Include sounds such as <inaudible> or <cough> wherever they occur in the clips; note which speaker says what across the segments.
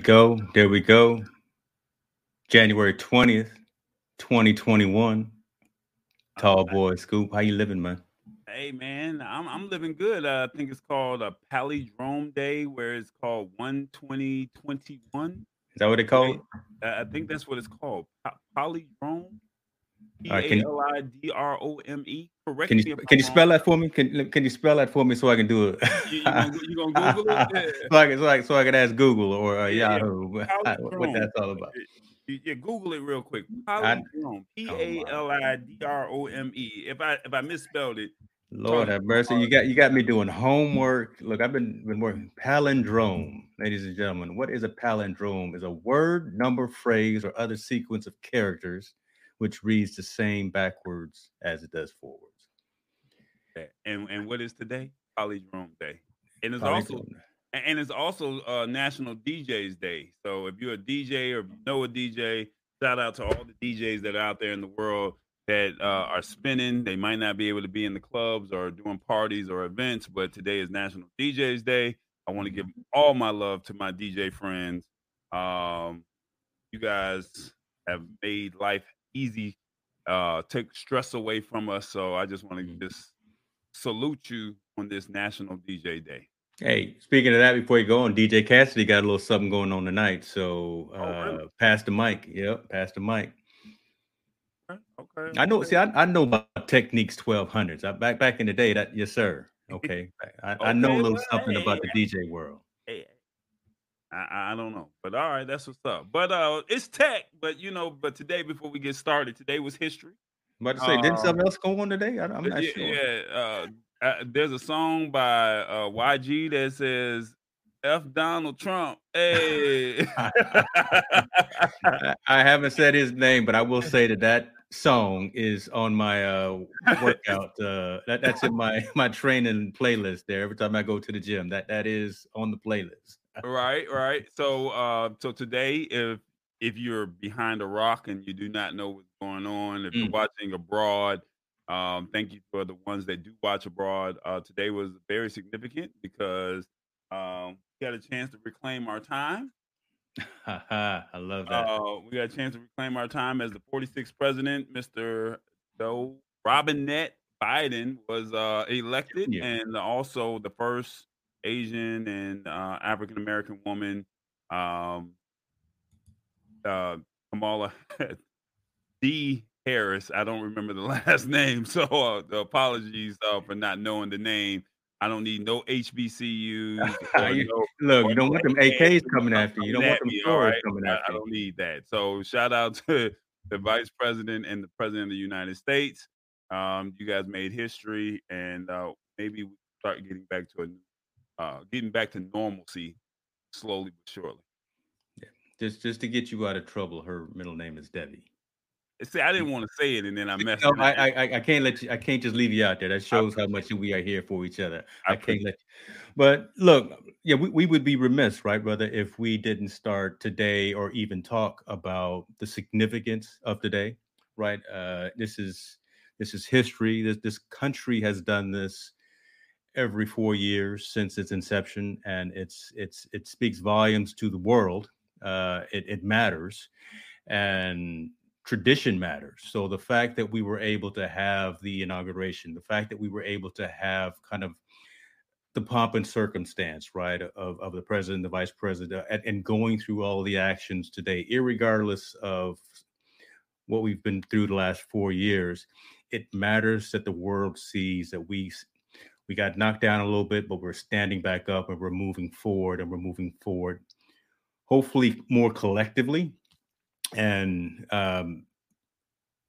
Speaker 1: We go. There we go. January 20th, 2021. Tall boy Scoop. How you living, man?
Speaker 2: Hey man, I'm I'm living good. Uh, I think it's called a palindrome day, where it's called 12021. Is
Speaker 1: that what they call it?
Speaker 2: I think that's what it's called. palindrome. P A L I D R O M E.
Speaker 1: Correct can you can you spell that for me? Can can you spell that for me so I can do it?
Speaker 2: you, gonna, you gonna Google it? Yeah. <laughs>
Speaker 1: so I can so I so I can ask Google or uh, yeah, Yahoo <laughs> what that's all about.
Speaker 2: Yeah, Google it real quick. Palindrome. P A L I D R O M E. If I if I misspelled it,
Speaker 1: Lord have mercy. You got you got me doing homework. Look, I've been been working palindrome, ladies and gentlemen. What is a palindrome? Is a word, number, phrase, or other sequence of characters which reads the same backwards as it does forwards.
Speaker 2: And and what is today? Palindrome Day. And it's also and it's also uh, National DJs Day. So if you're a DJ or know a DJ, shout out to all the DJs that are out there in the world that uh, are spinning. They might not be able to be in the clubs or doing parties or events, but today is National DJs Day. I want to give all my love to my DJ friends. Um, you guys have made life easy, uh, take stress away from us. So I just want to mm-hmm. just salute you on this National DJ Day.
Speaker 1: Hey, speaking of that, before you go on, DJ Cassidy got a little something going on tonight. So uh, oh, really? Uh, pass the mic. Yep, pass the mic. Okay. okay. I know. See, I, I know about Technics twelve hundreds. I back back in the day. That yes, sir. Okay, I, okay, I <laughs> know a little something about the DJ world.
Speaker 2: I, I don't know, but all right, that's what's up. But uh, it's tech. But you know, but today before we get started, today was history.
Speaker 1: But to say, uh, didn't something else go on today? I, am not
Speaker 2: yeah,
Speaker 1: sure.
Speaker 2: Yeah, uh, uh, there's a song by uh, YG that says F Donald Trump. Hey, <laughs>
Speaker 1: I haven't said his name, but I will say that that song is on my uh, workout. Uh, that, that's in my <laughs> my training playlist. There, every time I go to the gym, that that is on the playlist
Speaker 2: right, right. So, uh, so today, if if you're behind a rock and you do not know what's going on, if mm. you're watching abroad, um, thank you for the ones that do watch abroad. Uh, today was very significant because um, we got a chance to reclaim our time. <laughs>
Speaker 1: I love that.
Speaker 2: Uh, we got a chance to reclaim our time as the 46th president, Mr. Joe Robinette Biden was uh, elected, yeah. and also the first Asian and uh, African American woman, um, uh, Kamala <laughs> D. Harris. I don't remember the <laughs> last name, so uh, the apologies uh, for not knowing the name. I don't need no HBCUs. <laughs>
Speaker 1: no, Look, you don't want them AKs coming after you. You don't want them
Speaker 2: stories right? coming after I, I don't need that. So shout out to the vice president and the president of the United States. Um, you guys made history, and uh, maybe we start getting back to a uh, getting back to normalcy slowly but surely.
Speaker 1: Yeah, just just to get you out of trouble. Her middle name is Debbie.
Speaker 2: See, I didn't want to say it, and then I messed.
Speaker 1: No, I, I, I can't let you. I can't just leave you out there. That shows how much we are here for each other. I, I can't let. You. But look, yeah, we, we would be remiss, right, brother, if we didn't start today or even talk about the significance of today, right? Uh, this is this is history. This this country has done this every four years since its inception, and it's it's it speaks volumes to the world. Uh, it, it matters, and tradition matters. So the fact that we were able to have the inauguration, the fact that we were able to have kind of the pomp and circumstance, right, of, of the president, the vice president, and, and going through all the actions today, regardless of what we've been through the last four years, it matters that the world sees that we we got knocked down a little bit, but we're standing back up and we're moving forward and we're moving forward, hopefully more collectively and um,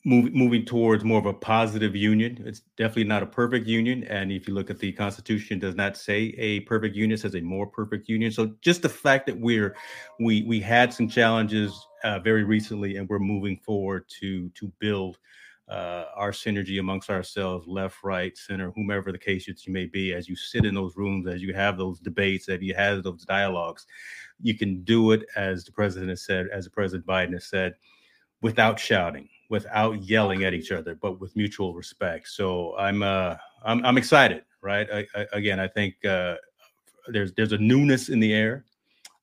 Speaker 1: moving moving towards more of a positive union. It's definitely not a perfect union, and if you look at the Constitution, does not say a perfect union; it says a more perfect union. So just the fact that we're we we had some challenges uh, very recently, and we're moving forward to to build. Uh, our synergy amongst ourselves, left, right, center, whomever the case you may be, as you sit in those rooms, as you have those debates, as you have those dialogues, you can do it as the president has said, as the president Biden has said, without shouting, without yelling at each other, but with mutual respect. So I'm uh, I'm, I'm excited, right? I, I, again, I think uh, there's there's a newness in the air.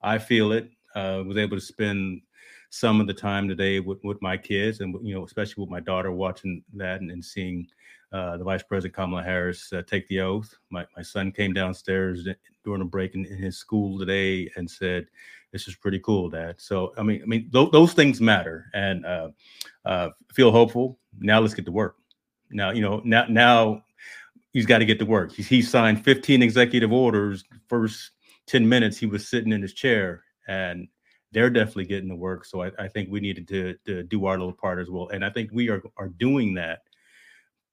Speaker 1: I feel it. Uh, was able to spend some of the time today with, with my kids, and you know, especially with my daughter, watching that and, and seeing uh, the Vice President Kamala Harris uh, take the oath. My my son came downstairs during a break in, in, his school today and said, "This is pretty cool, Dad." So I mean, I mean, th- those things matter, and uh, uh, feel hopeful. Now let's get to work. Now you know now now he's got to get to work. He, he signed 15 executive orders. First 10 minutes, he was sitting in his chair, and they're definitely getting to work. So I, I think we needed to, to do our little part as well, and I think we are are doing that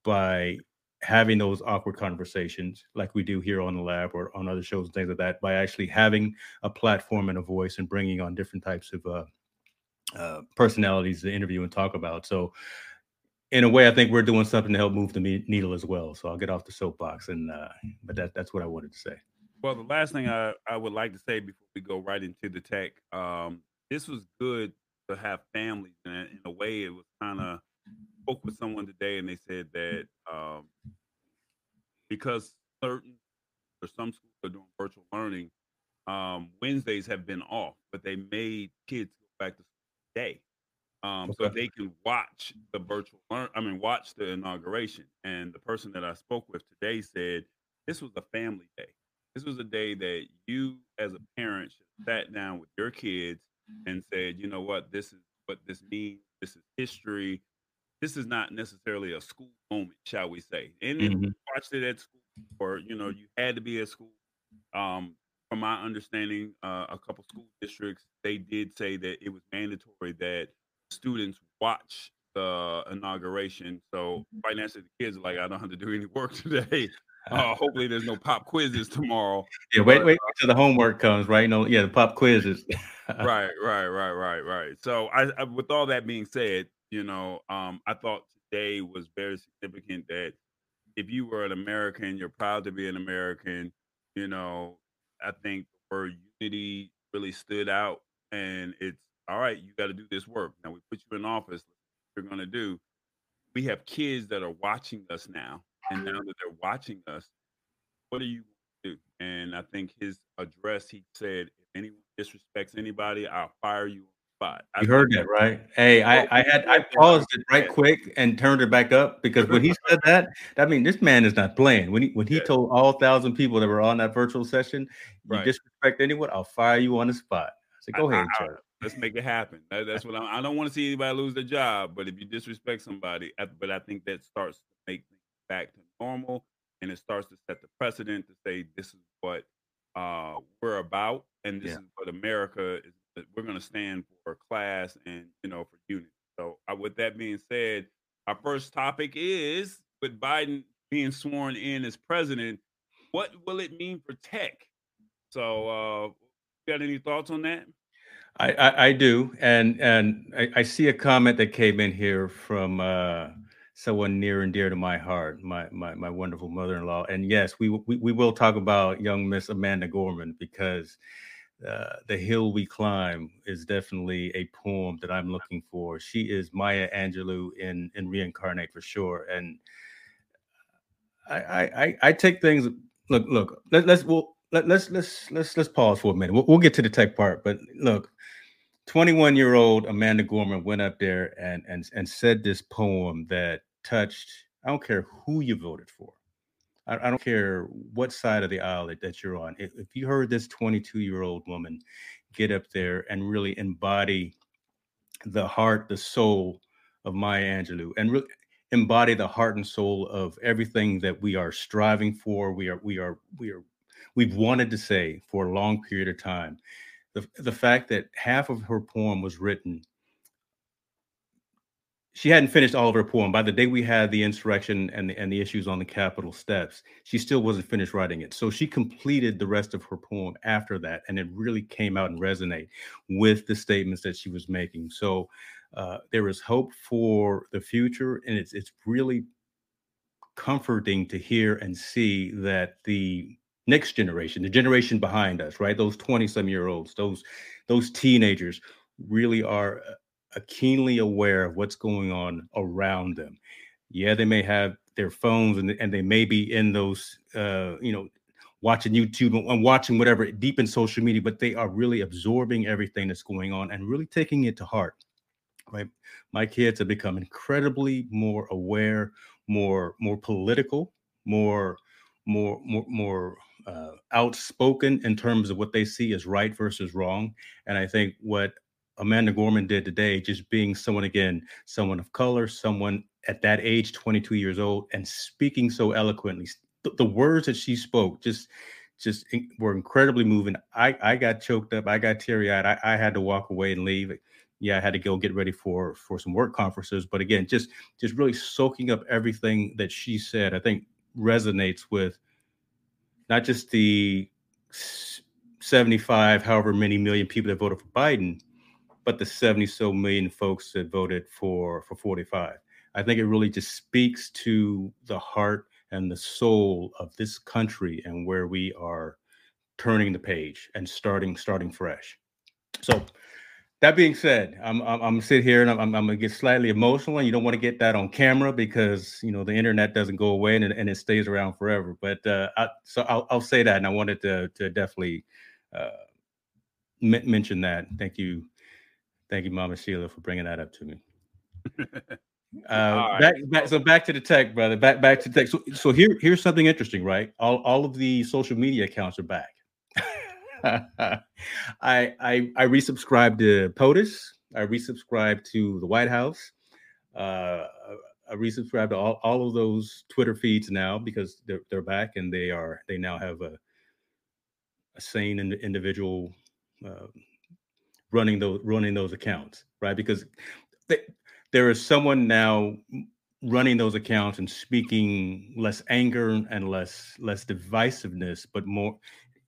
Speaker 1: by having those awkward conversations like we do here on the lab or on other shows and things like that by actually having a platform and a voice and bringing on different types of uh, uh, personalities to interview and talk about so in a way i think we're doing something to help move the needle as well so i'll get off the soapbox and uh, but that, that's what i wanted to say
Speaker 2: well the last thing I, I would like to say before we go right into the tech um, this was good to have families and in a way it was kind of spoke with someone today and they said that um, because certain or some schools are doing virtual learning, um, Wednesdays have been off, but they made kids go back to school today. Um, okay. so they can watch the virtual learn. I mean, watch the inauguration. And the person that I spoke with today said this was a family day. This was a day that you, as a parent, should sat down with your kids and said, you know what, this is what this means. This is history this is not necessarily a school moment, shall we say? And mm-hmm. you watched it at school, or you know, you had to be at school. Um, from my understanding, uh, a couple school districts they did say that it was mandatory that students watch the inauguration. So mm-hmm. right now, the kids are like, I don't have to do any work <laughs> today. Uh, hopefully, there's no pop quizzes tomorrow. <laughs>
Speaker 1: Yeah, wait, but, wait until the homework comes, right? No, yeah, the pop quizzes. <laughs>
Speaker 2: right, right, right, right, right. So, I, I, with all that being said, you know, um, I thought today was very significant that if you were an American, you're proud to be an American. You know, I think the word unity really stood out, and it's all right. You got to do this work. Now we put you in office. You're going to do. We have kids that are watching us now, and now that they're watching us, what do you do? And I think his address, he said, if anyone disrespects anybody, I'll fire you on the spot.
Speaker 1: I you heard that, right? Hey, I, oh, I had I paused it right quick and turned it back up because when he <laughs> said that, I mean, this man is not playing. When he when he yeah. told all thousand people that were on that virtual session, you right. disrespect anyone, I'll fire you on the spot. I said, go I, ahead, I,
Speaker 2: Let's make it happen. That, that's what I'm, I don't want to see anybody lose their job. But if you disrespect somebody, uh, but I think that starts to make back to normal, and it starts to set the precedent to say this is what uh, we're about, and this yeah. is what America is we're going to stand for class and you know for unity. So, uh, with that being said, our first topic is with Biden being sworn in as president. What will it mean for tech? So, uh, got any thoughts on that?
Speaker 1: I, I, I do, and and I, I, see a comment that came in here from uh, someone near and dear to my heart, my my, my wonderful mother-in-law. And yes, we, we we will talk about young Miss Amanda Gorman because uh, the hill we climb is definitely a poem that I'm looking for. She is Maya Angelou in in reincarnate for sure. And I I I take things. Look look. Let, let's well let, let's let's let's let's pause for a minute. We'll, we'll get to the tech part, but look. 21 year old Amanda Gorman went up there and, and and said this poem that touched I don't care who you voted for. I, I don't care what side of the aisle that, that you're on. If, if you heard this 22 year old woman get up there and really embody the heart, the soul of Maya Angelou, and really embody the heart and soul of everything that we are striving for, we are, we are, we are, we've wanted to say for a long period of time. The, the fact that half of her poem was written she hadn't finished all of her poem. By the day we had the insurrection and the, and the issues on the Capitol steps, she still wasn't finished writing it. So she completed the rest of her poem after that, and it really came out and resonate with the statements that she was making. So uh, there is hope for the future, and it's it's really comforting to hear and see that the next generation, the generation behind us, right, those twenty some year olds, those those teenagers, really are uh, keenly aware of what's going on around them. Yeah, they may have their phones and, and they may be in those, uh, you know, watching YouTube and watching whatever deep in social media, but they are really absorbing everything that's going on and really taking it to heart. Right. My kids have become incredibly more aware, more, more political, more, more, more, more uh, outspoken in terms of what they see as right versus wrong. And I think what Amanda Gorman did today, just being someone again, someone of color, someone at that age, 22 years old, and speaking so eloquently. The, the words that she spoke just just were incredibly moving. I, I got choked up. I got teary eyed. I, I had to walk away and leave. Yeah, I had to go get ready for for some work conferences. But again, just just really soaking up everything that she said. I think resonates with not just the 75, however many million people that voted for Biden, but the 70 so million folks that voted for for 45. I think it really just speaks to the heart and the soul of this country and where we are turning the page and starting starting fresh. So that being said, I'm I'm, I'm sit here and I'm, I'm, gonna get slightly emotional, and you don't want to get that on camera because you know the internet doesn't go away and, and it stays around forever. But uh, I, so I'll, I'll say that, and I wanted to to definitely uh, mention that. Thank you, Thank you, Mama Sheila, for bringing that up to me. <laughs> Uh, back, back, so back to the tech, brother. Back, back to tech. So, so here, here's something interesting, right? All, all of the social media accounts are back. <laughs> I, I, I resubscribed to POTUS. I resubscribed to the White House. Uh, I resubscribed to all, all of those Twitter feeds now because they're, they're back and they are they now have a a sane individual uh, running those running those accounts, right? Because they, there is someone now running those accounts and speaking less anger and less less divisiveness, but more.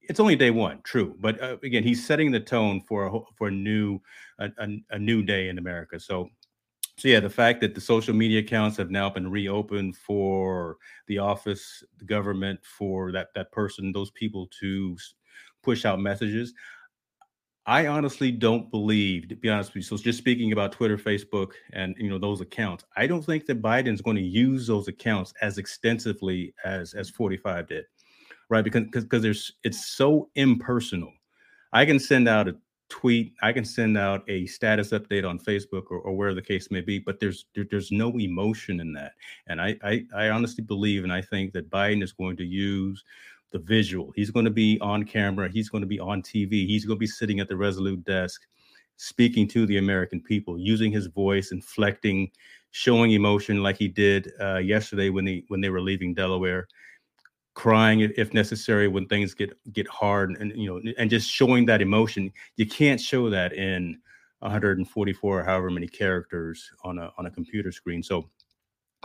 Speaker 1: It's only day one, true, but uh, again, he's setting the tone for a for a new a, a, a new day in America. So so yeah, the fact that the social media accounts have now been reopened for the office, the government, for that that person, those people to push out messages. I honestly don't believe, to be honest with you. So just speaking about Twitter, Facebook, and you know those accounts, I don't think that Biden's going to use those accounts as extensively as as 45 did, right? Because because there's it's so impersonal. I can send out a tweet, I can send out a status update on Facebook or, or where the case may be, but there's there, there's no emotion in that. And I, I I honestly believe and I think that Biden is going to use the visual. He's going to be on camera. He's going to be on TV. He's going to be sitting at the Resolute desk, speaking to the American people, using his voice, inflecting, showing emotion like he did uh, yesterday when they when they were leaving Delaware, crying if necessary when things get get hard, and you know, and just showing that emotion. You can't show that in 144 or however many characters on a on a computer screen. So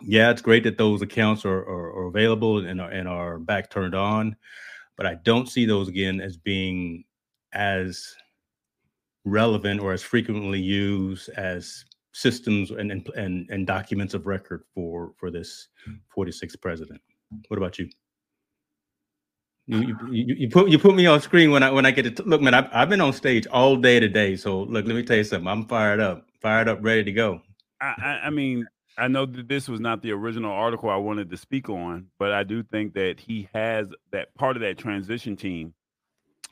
Speaker 1: yeah, it's great that those accounts are, are, are available and are, and are back turned on, but I don't see those again as being as relevant or as frequently used as systems and, and and documents of record for for this hmm. 46th president. What about you? <sighs> You, you, you, put you put me on screen when I when I get to look, man. I've, I've been on stage all day today, so look. Let me tell you something. I'm fired up, fired up, ready to go.
Speaker 2: I, I, I mean, I know that this was not the original article I wanted to speak on, but I do think that he has that part of that transition team.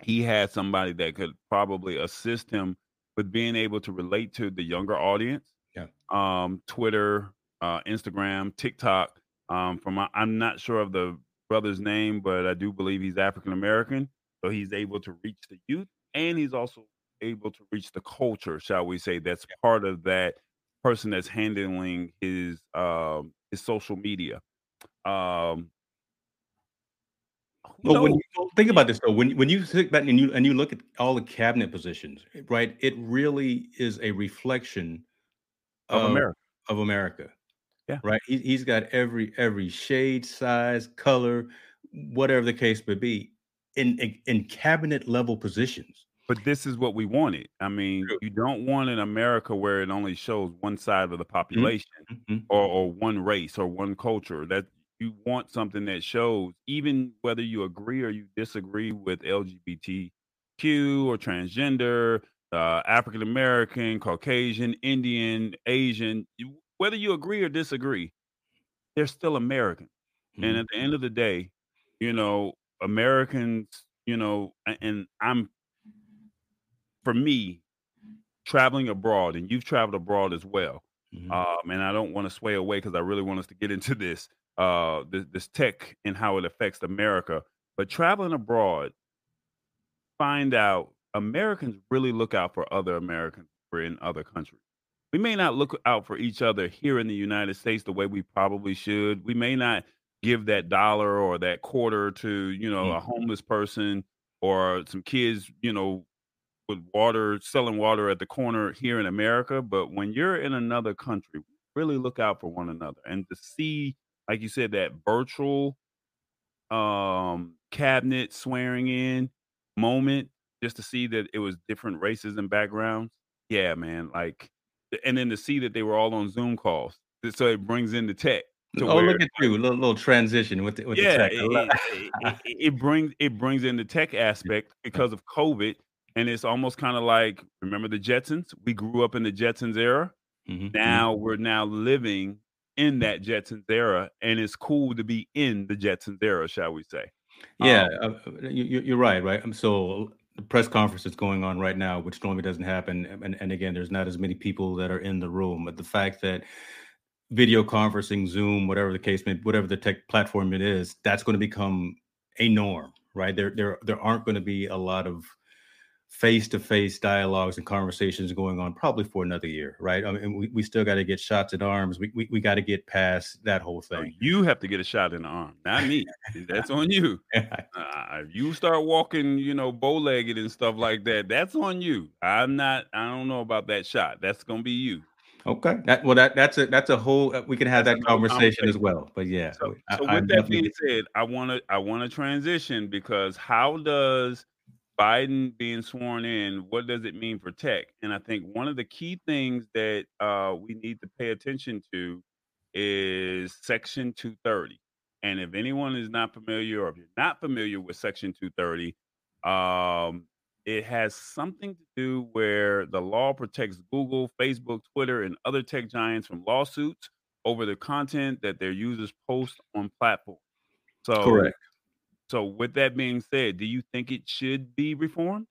Speaker 2: He had somebody that could probably assist him with being able to relate to the younger audience.
Speaker 1: Yeah.
Speaker 2: Um, Twitter, uh, Instagram, TikTok. Um, from I'm not sure of the brother's name, but I do believe he's African American. So he's able to reach the youth, and he's also able to reach the culture, shall we say? That's yeah. part of that person that's handling his um his social media. Um
Speaker 1: but when you think about this though, when when you sit back and you and you look at all the cabinet positions, right? It really is a reflection
Speaker 2: of, of America.
Speaker 1: Of America.
Speaker 2: Yeah.
Speaker 1: Right. He, he's got every every shade, size, color, whatever the case may be, in in, in cabinet level positions.
Speaker 2: But this is what we wanted. I mean, True. you don't want an America where it only shows one side of the mm-hmm. population mm-hmm. or, or one race or one culture. That you want something that shows, even whether you agree or you disagree with LGBTQ or transgender, uh, African American, Caucasian, Indian, Asian, you, whether you agree or disagree, they're still American. Mm-hmm. And at the end of the day, you know, Americans, you know, and I'm for me, traveling abroad, and you've traveled abroad as well. Mm-hmm. Um, and I don't want to sway away because I really want us to get into this, uh, this, this tech and how it affects America. But traveling abroad, find out Americans really look out for other Americans who are in other countries. We may not look out for each other here in the United States the way we probably should. We may not give that dollar or that quarter to, you know, mm-hmm. a homeless person or some kids, you know, with water, selling water at the corner here in America. But when you're in another country, really look out for one another and to see, like you said, that virtual um cabinet swearing in moment just to see that it was different races and backgrounds. Yeah, man. Like, and then to see that they were all on Zoom calls. So it brings in the tech.
Speaker 1: oh, where, look at you! A little, little transition with the, with
Speaker 2: yeah,
Speaker 1: the tech.
Speaker 2: It, it, it, brings it brings in the tech aspect <laughs> because of COVID and it's almost kind of like remember the Jetsons? We grew up in the Jetsons era. Mm-hmm. mm-hmm. Now we're now living in that Jetsons era, and it's cool to be in the Jetsons era, shall we say?
Speaker 1: Yeah, um, uh, you, are right, right. Um, so the press conference is going on right now, which normally doesn't happen, and, and again, there's not as many people that are in the room. But the fact that video conferencing, Zoom, whatever the case may, whatever the tech platform it is, that's going to become a norm, right? There, there, there aren't going to be a lot of face-to-face dialogues and conversations going on probably for another year right? I mean we, we still got to get shots in arms. We, we, we got to get past that whole thing.
Speaker 2: you have to get a shot in the arm not me. That's on you. <laughs> Uh, you start walking you know bow-legged and stuff like that that's on you. I'm not i don't know about that shot. That's gonna be you.
Speaker 1: Okay. That, well that that's a that's a whole uh, we can have that conversation, as well but yeah
Speaker 2: so, so I, with that being said i want to i want to transition because how does Biden being sworn in, what does it mean for tech? And I think one of the key things that uh, we need to pay attention to is Section 230. And if anyone is not familiar, or if you're not familiar with Section 230, um, it has something to do where the law protects Google, Facebook, Twitter, and other tech giants from lawsuits over the content that their users post on platforms.
Speaker 1: So, correct.
Speaker 2: So, with that being said, do you think it should be reformed?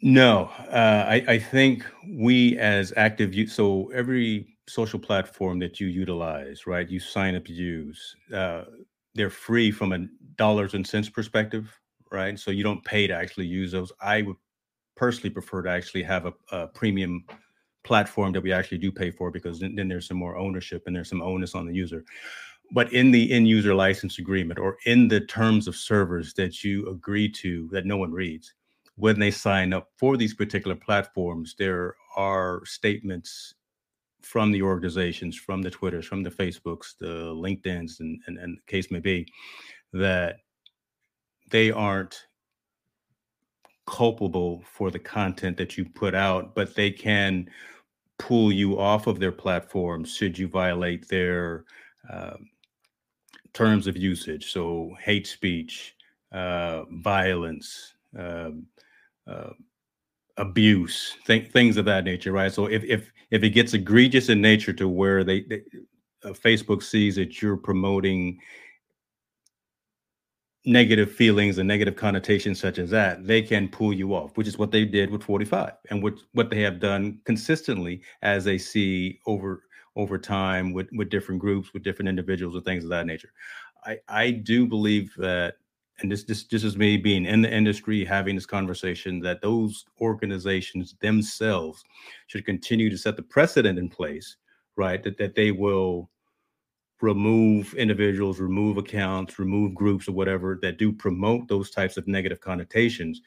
Speaker 1: No, uh, I, I think we as active use, so every social platform that you utilize, right? You sign up to use, uh, they're free from a dollars and cents perspective, right? So you don't pay to actually use those. I would personally prefer to actually have a, a premium platform that we actually do pay for because then, then, there's some more ownership and there's some onus on the user. But in the end user license agreement or in the terms of servers that you agree to that no one reads, when they sign up for these particular platforms, there are statements from the organizations, from the Twitters, from the Facebooks, the LinkedIn's, and, and, and the case may be, that they aren't culpable for the content that you put out, but they can pull you off of their platform should you violate their uh, terms of usage. So, hate speech, uh, violence, um, uh, abuse, th- things of that nature, right? So if if if it gets egregious in nature to where they, they uh, Facebook sees that you're promoting negative feelings and negative connotations such as that, they can pull you off, which is what they did with 45 and what what they have done consistently as they see over over time with with different groups, with different individuals and things of that nature. I I do believe that and this this just is me being in the industry having this conversation that those organizations themselves should continue to set the precedent in place right that, that they will remove individuals remove accounts remove groups or whatever that do promote those types of negative connotations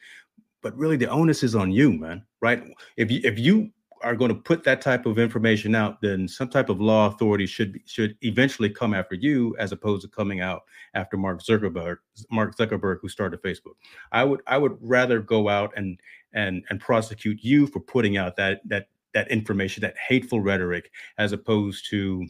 Speaker 1: but really the onus is on you man right if you if you are going to put that type of information out, then some type of law authority should be, should eventually come after you, as opposed to coming out after Mark Zuckerberg, Mark Zuckerberg, who started Facebook. I would I would rather go out and and and prosecute you for putting out that that that information, that hateful rhetoric, as opposed to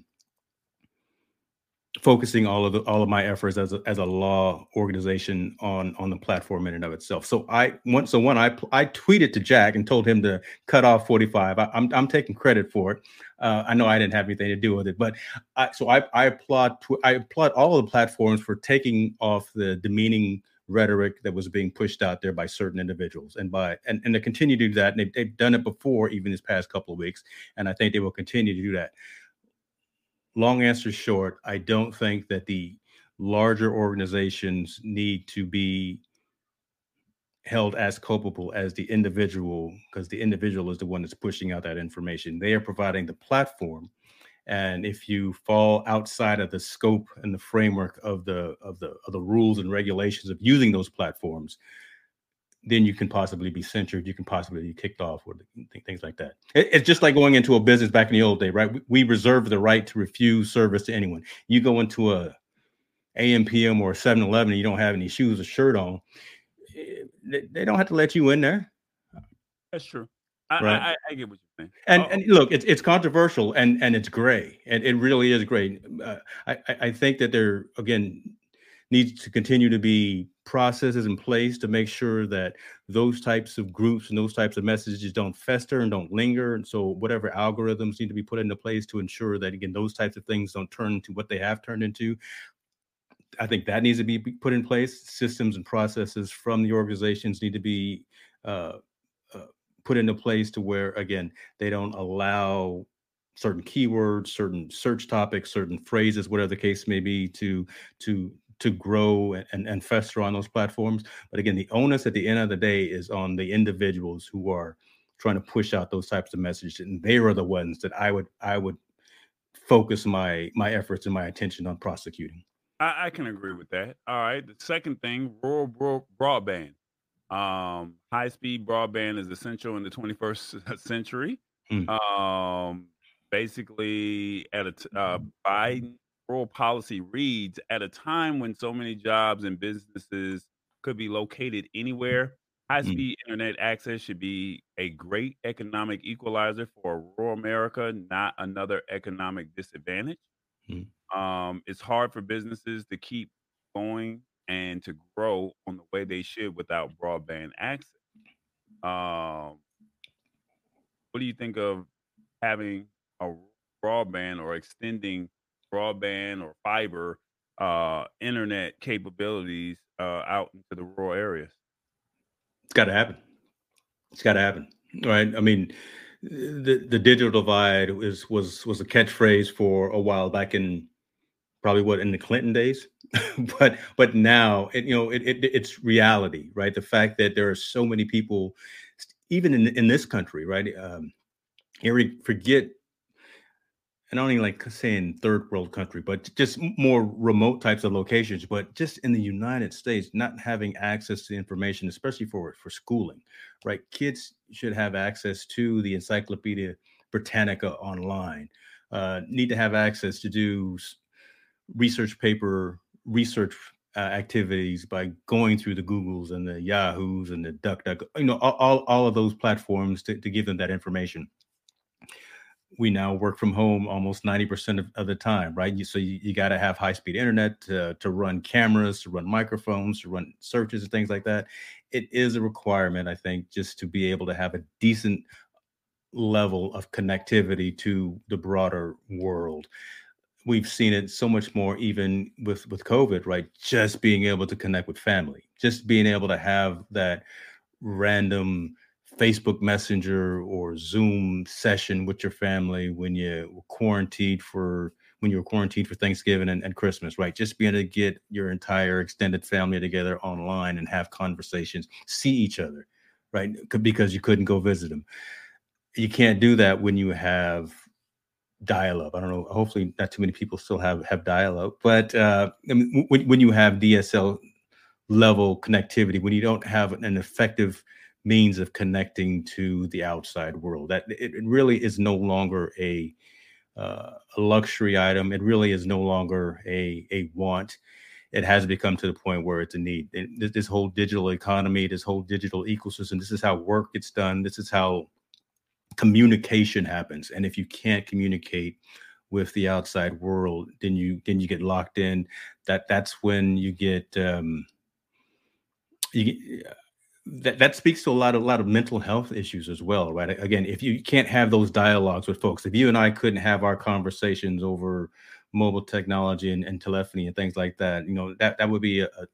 Speaker 1: focusing all of the, all of my efforts as a, as a law organization on on the platform in and of itself. So I one so one I I tweeted to Jack and told him to cut off 45. I, am I'm, I'm taking credit for it. Uh, I know I didn't have anything to do with it, but I, so I I applaud I applaud all of the platforms for taking off the demeaning rhetoric that was being pushed out there by certain individuals and by and, and to continue to do that and they've, they've done it before even this past couple of weeks and i think they will continue to do that long answer short, I don't think that the larger organizations need to be held as culpable as the individual because the individual is the one that's pushing out that information. They are providing the platform. And if you fall outside of the scope and the framework of the of the of the rules and regulations of using those platforms, then you can possibly be censured. You can possibly be kicked off or things like that. it's just like going into a business back in the old day, right? We, reserve the right to refuse service to anyone. You go into a AMPM or 7 Eleven and you don't have any shoes or shirt on, eh, they, don't have to let you in there.
Speaker 2: That's true. I, right? I, I get what you're saying.
Speaker 1: And, and look, it's it's controversial and and it's gray, and it really is gray. Uh, I I think that there again needs to continue to be processes in place to make sure that those types of groups and those types of messages don't fester and don't linger. And so, whatever algorithms need to be put into place to ensure that, again, those types of things don't turn into what they have turned into. I think that needs to be put in place. Systems and processes from the organizations need to be uh, uh, put into place to where, again, they don't allow certain keywords, certain search topics, certain phrases, whatever the case may be, to to to grow and, and fester on those platforms. But again, the onus at the end of the day is on the individuals who are trying to push out those types of messages, and they are the ones that I would I would focus my my efforts and my attention on prosecuting.
Speaker 2: I, I can agree with that. All right. The second thing, rural, rural broadband. Um, high speed broadband is essential in the 21st <laughs> century. Mm. Um, basically, at a t- uh, Biden rural policy reads at a time when so many jobs and businesses could be located anywhere, high speed mm. internet access should be a great economic equalizer for rural America, not another economic disadvantage. Mm. Um, it's hard for businesses to keep going and to grow on the way they should without broadband access. Um, what do you think of having a broadband or extending broadband or fiber uh, internet capabilities uh, out into the rural areas.
Speaker 1: It's got to happen. It's got to happen, right? I mean, the the digital divide was was was a catchphrase for a while back in probably what in the Clinton days, <laughs> but but now it you know it, it, it's reality, right? The fact that there are so many people, even in in this country, right? Um, we forget and I even like saying third world country, but just more remote types of locations. But just in the United States, not having access to information, especially for for schooling, right? Kids should have access to the Encyclopedia Britannica online. Uh, need to have access to do research paper research uh, activities by going through the Googles and the Yahoos and the DuckDuck, you know, all, all of those platforms to, to give them that information we now work from home almost 90% of, of the time, right? You, so you, you got to have high speed internet to, to run cameras, to run microphones, to run searches and things like that. It is a requirement, I think, just to be able to have a decent level of connectivity to the broader world. We've seen it so much more even with, with COVID, right? Just being able to connect with family, just being able to have that random Facebook Messenger or Zoom session with your family when you were quarantined for when you were quarantined for Thanksgiving and, and, Christmas, right? Just being able to get your entire extended family together online and have conversations, see each other, right? Because you couldn't go visit them. You can't do that when you have dial-up. I don't know. Hopefully, not too many people still have have dial-up, but uh, I mean, when, when you have DSL level connectivity, when you don't have an effective means of connecting to the outside world. That it, really is no longer a, uh, a luxury item. It really is no longer a a want. It has become to the point where it's a need. This, this whole digital economy, this whole digital ecosystem, this is how work gets done. This is how communication happens. And if you can't communicate with the outside world, then you then you get locked in. That that's when you get um, you that, that speaks to a lot of a lot of mental health issues as well, right? Again, if you can't have those dialogues with folks, if you and I couldn't have our conversations over mobile technology and, and telephony and things like that, you know, that that would be a, a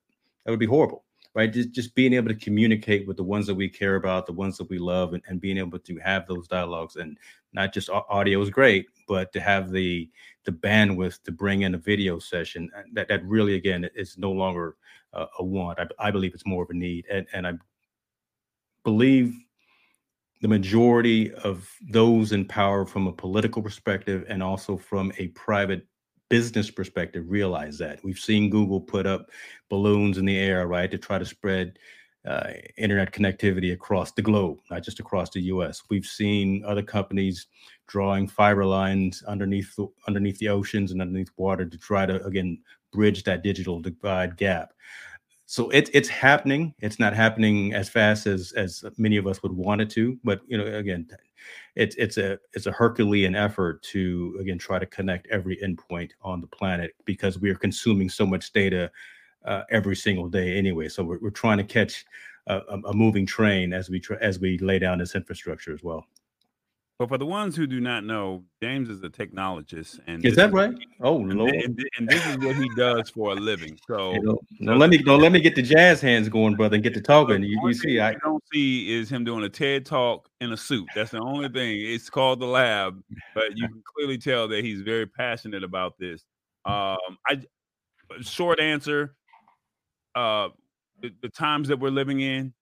Speaker 1: that would be horrible, right? Just just being able to communicate with the ones that we care about, the ones that we love, and, and being able to have those dialogues and not just audio is great, but to have the the bandwidth to bring in a video session uh, that that really again is no longer uh, a want. I, I believe it's more of a need, and and I believe the majority of those in power from a political perspective and also from a private business perspective realize that. We've seen Google put up balloons in the air, right, to try to spread uh, internet connectivity across the globe, not just across the U.S. We've seen other companies drawing fiber lines underneath the, underneath the oceans and underneath water to try to again bridge that digital divide gap so it's it's happening. It's not happening as fast as as many of us would want it to, but you know, again, it's it's a it's a Herculean effort to again try to connect every endpoint on the planet because we are consuming so much data uh, every single day anyway. So we're, we're trying to catch a, a moving train as we try, as we lay down this infrastructure as well.
Speaker 2: But for the ones who do not know, James is a technologist, and
Speaker 1: is that right? Oh
Speaker 2: and,
Speaker 1: Lord!
Speaker 2: And, and, this is what he does for a living. So
Speaker 1: no, let me don't let me get the jazz hands going, brother, and get to talking. You, you see, I
Speaker 2: don't see is him doing a TED talk in a suit. That's the only thing. It's called the lab, but you can clearly tell that he's very passionate about this. Um, I short answer, uh, the, the times that we're living in,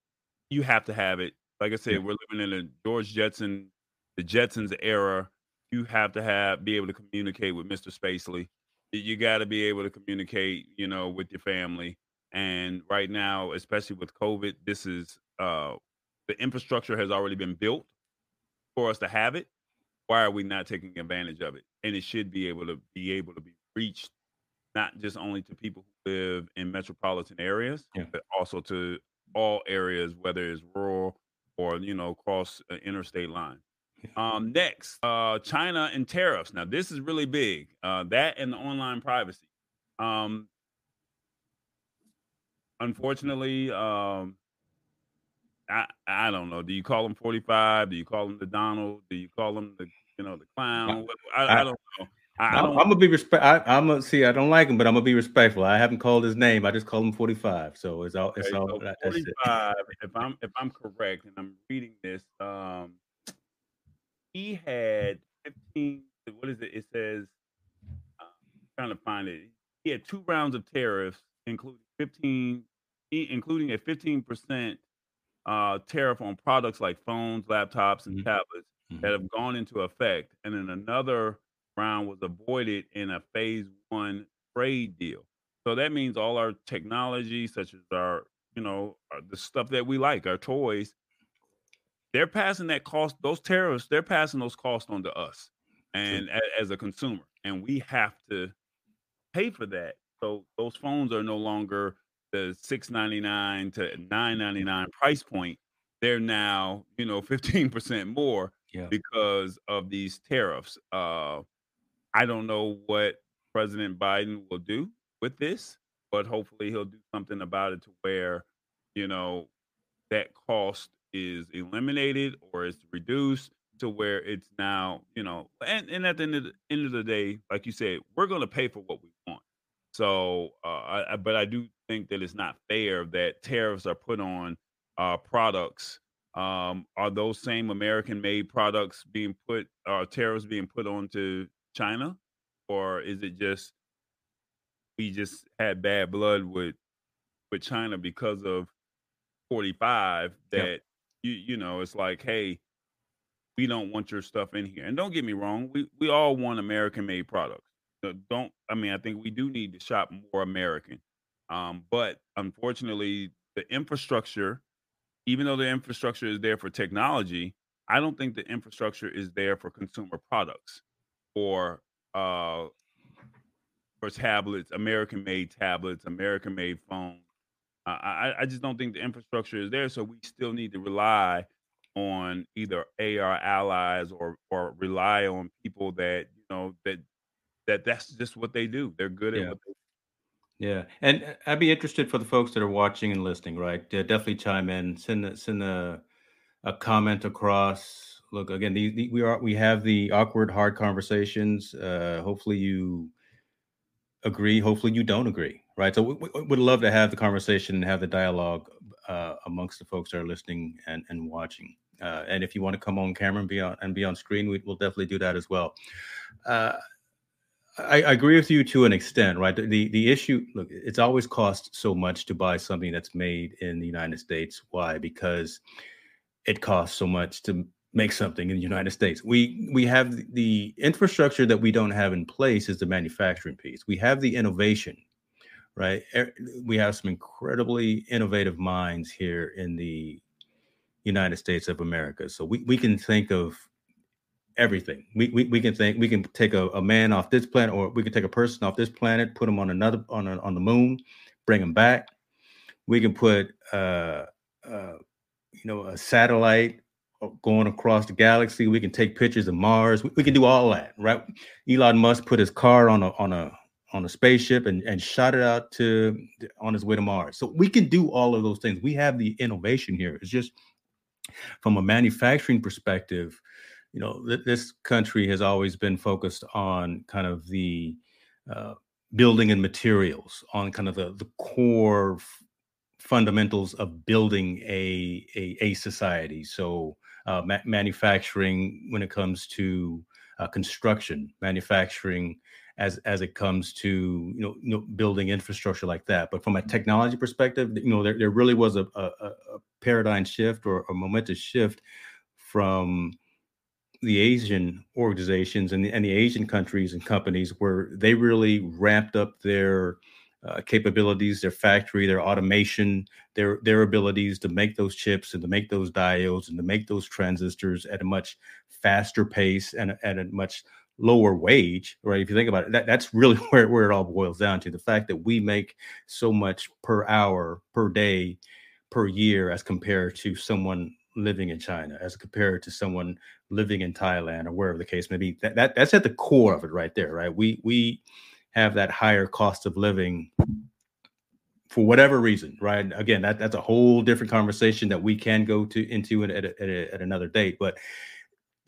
Speaker 2: you have to have it. Like I said, we're living in a George Jetson the Jetsons era, you have to have be able to communicate with Mr. Spacely. You got to be able to communicate, you know, with your family. And right now, especially with COVID, this is uh, the infrastructure has already been built for us to have it. Why are we not taking advantage of it? And it should be able to be able to be reached, not just only to people who live in metropolitan areas, yeah. but also to all areas, whether it's rural or you know, across an interstate lines. Um, next, uh, China and tariffs. Now, this is really big. Uh, that and the online privacy. Um, unfortunately, um, I I don't know. Do you call him forty five? Do you call him the Donald? Do you call him the you know the clown? I, I, I don't know.
Speaker 1: I, am gonna be respect. I, am gonna see. I don't like him, but I'm gonna be respectful. I haven't called his name. I just called him 45. So it's all. It's okay, all. So
Speaker 2: 45. if I'm if I'm correct, and I'm reading this, um, he had 15. What is it? It says. I'm trying to find it. He had two rounds of tariffs, including 15, including a 15 percent uh, tariff on products like phones, laptops, and mm-hmm. tablets mm-hmm. that have gone into effect, and then another round was avoided in a phase one trade deal. So that means all our technology, such as our, you know, uh, the stuff that we like, our toys, they're passing that cost, those tariffs, they're passing those costs on to us and as a consumer. And we have to pay for that. So those phones are no longer the 699 to 999 price point. They're now, you know, <laughs> 15% more yeah. because of these tariffs. Uh, I don't know what President Biden will do with this, but hopefully he'll do something about it to where, you know, that cost is eliminated or is reduced to where it's now, you know, and, and at the end of the, end of the day, like you said, we're going to pay for what we want. So, uh, I, but I do think that it's not fair that tariffs are put on uh, products um, are those same American made products being put, are tariffs being put onto China? Or is it just we just had bad blood with with China because of 45 that yep. You you know it's like hey we don't want your stuff in here and don't get me wrong we we all want american made products so don't i mean i think we do need to shop more american um, but unfortunately the infrastructure even though the infrastructure is there for technology, I don't think the infrastructure is there for consumer products or uh, for tablets, American made tablets, American made phones. Uh, I, I just don't think the infrastructure is there. So we still need to rely on either AR allies or or rely on people that you know that that that's just what they do. They're good at
Speaker 1: yeah.
Speaker 2: what they
Speaker 1: yeah, and uh, I'd be interested for the folks that are watching and listening, right? Yeah, definitely chime in, send a, send a, a comment across. Look, again, the, the, we are we have the awkward, hard conversations. Uh, hopefully, you agree. Hopefully, you don't agree, right? So, we, would love to have the conversation and have the dialogue uh, amongst the folks that are listening and and watching. Uh, and if you want to come on camera and be on and be on screen, we, will definitely do that as well. Uh, I, I, agree with you to an extent, right? The the issue, look, it's always cost so much to buy something that's made in the United States. Why? Because it costs so much to make something in the United States. We we have the infrastructure that we don't have in place is the manufacturing piece. We have the innovation, right? We have some incredibly innovative minds here in the United States of America. So we, we can think of everything. We, we, we can think we can take a, a man off this planet, or we can take a person off this planet, put them on another on a, on the moon, bring them back. We can put uh, uh, you know a satellite going across the galaxy. We can take pictures of Mars. We, we can do all that, right? Elon Musk put his car on a on a on a spaceship and, and shot it out to on his way to Mars. So we can do all of those things. We have the innovation here. It's just from a manufacturing perspective, you know, th- this country has always been focused on kind of the uh, building and materials, on kind of the, the core f- fundamentals of building a, a, a society. So, uh, ma- manufacturing when it comes to uh, construction, manufacturing as as it comes to you know, you know, building infrastructure like that. But from a technology perspective, you know, there, there really was a, a, a paradigm shift or a momentous shift from the Asian organizations and the, and the Asian countries and companies where they really ramped up their uh, capabilities, their factory, their automation, their their abilities to make those chips and to make those diodes and to make those transistors at a much faster pace and at a much lower wage, right? If you think about it, that, that's really <laughs> where, where it all boils down to the fact that we make so much per hour, per day, per year as compared to someone living in China as compared to someone living in Thailand or wherever the case may be. That, that that's at the core of it right there, right? We we have that higher cost of living for whatever reason, right? Again, that that's a whole different conversation that we can go to into at, at, at, at another date. But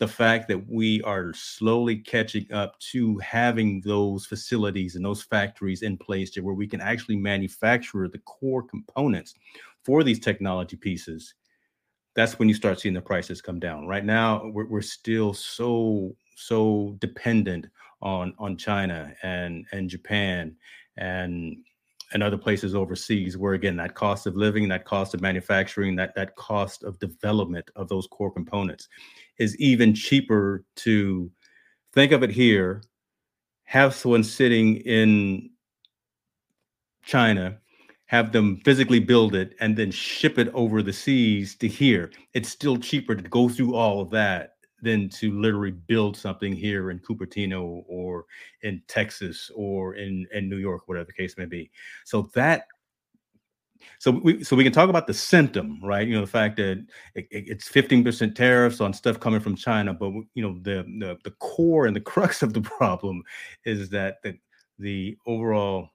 Speaker 1: the fact that we are slowly catching up to having those facilities and those factories in place to where we can actually manufacture the core components for these technology pieces that's when you start seeing the prices come down. Right now we're, we're still so so dependent on on china and and japan and and other places overseas where again that cost of living that cost of manufacturing that that cost of development of those core components is even cheaper to think of it here have someone sitting in china have them physically build it and then ship it over the seas to here it's still cheaper to go through all of that than to literally build something here in Cupertino or in Texas or in, in New York, whatever the case may be. So that so we so we can talk about the symptom, right? You know, the fact that it, it's 15% tariffs on stuff coming from China, but you know, the, the the core and the <laughs> crux of the problem is that the the overall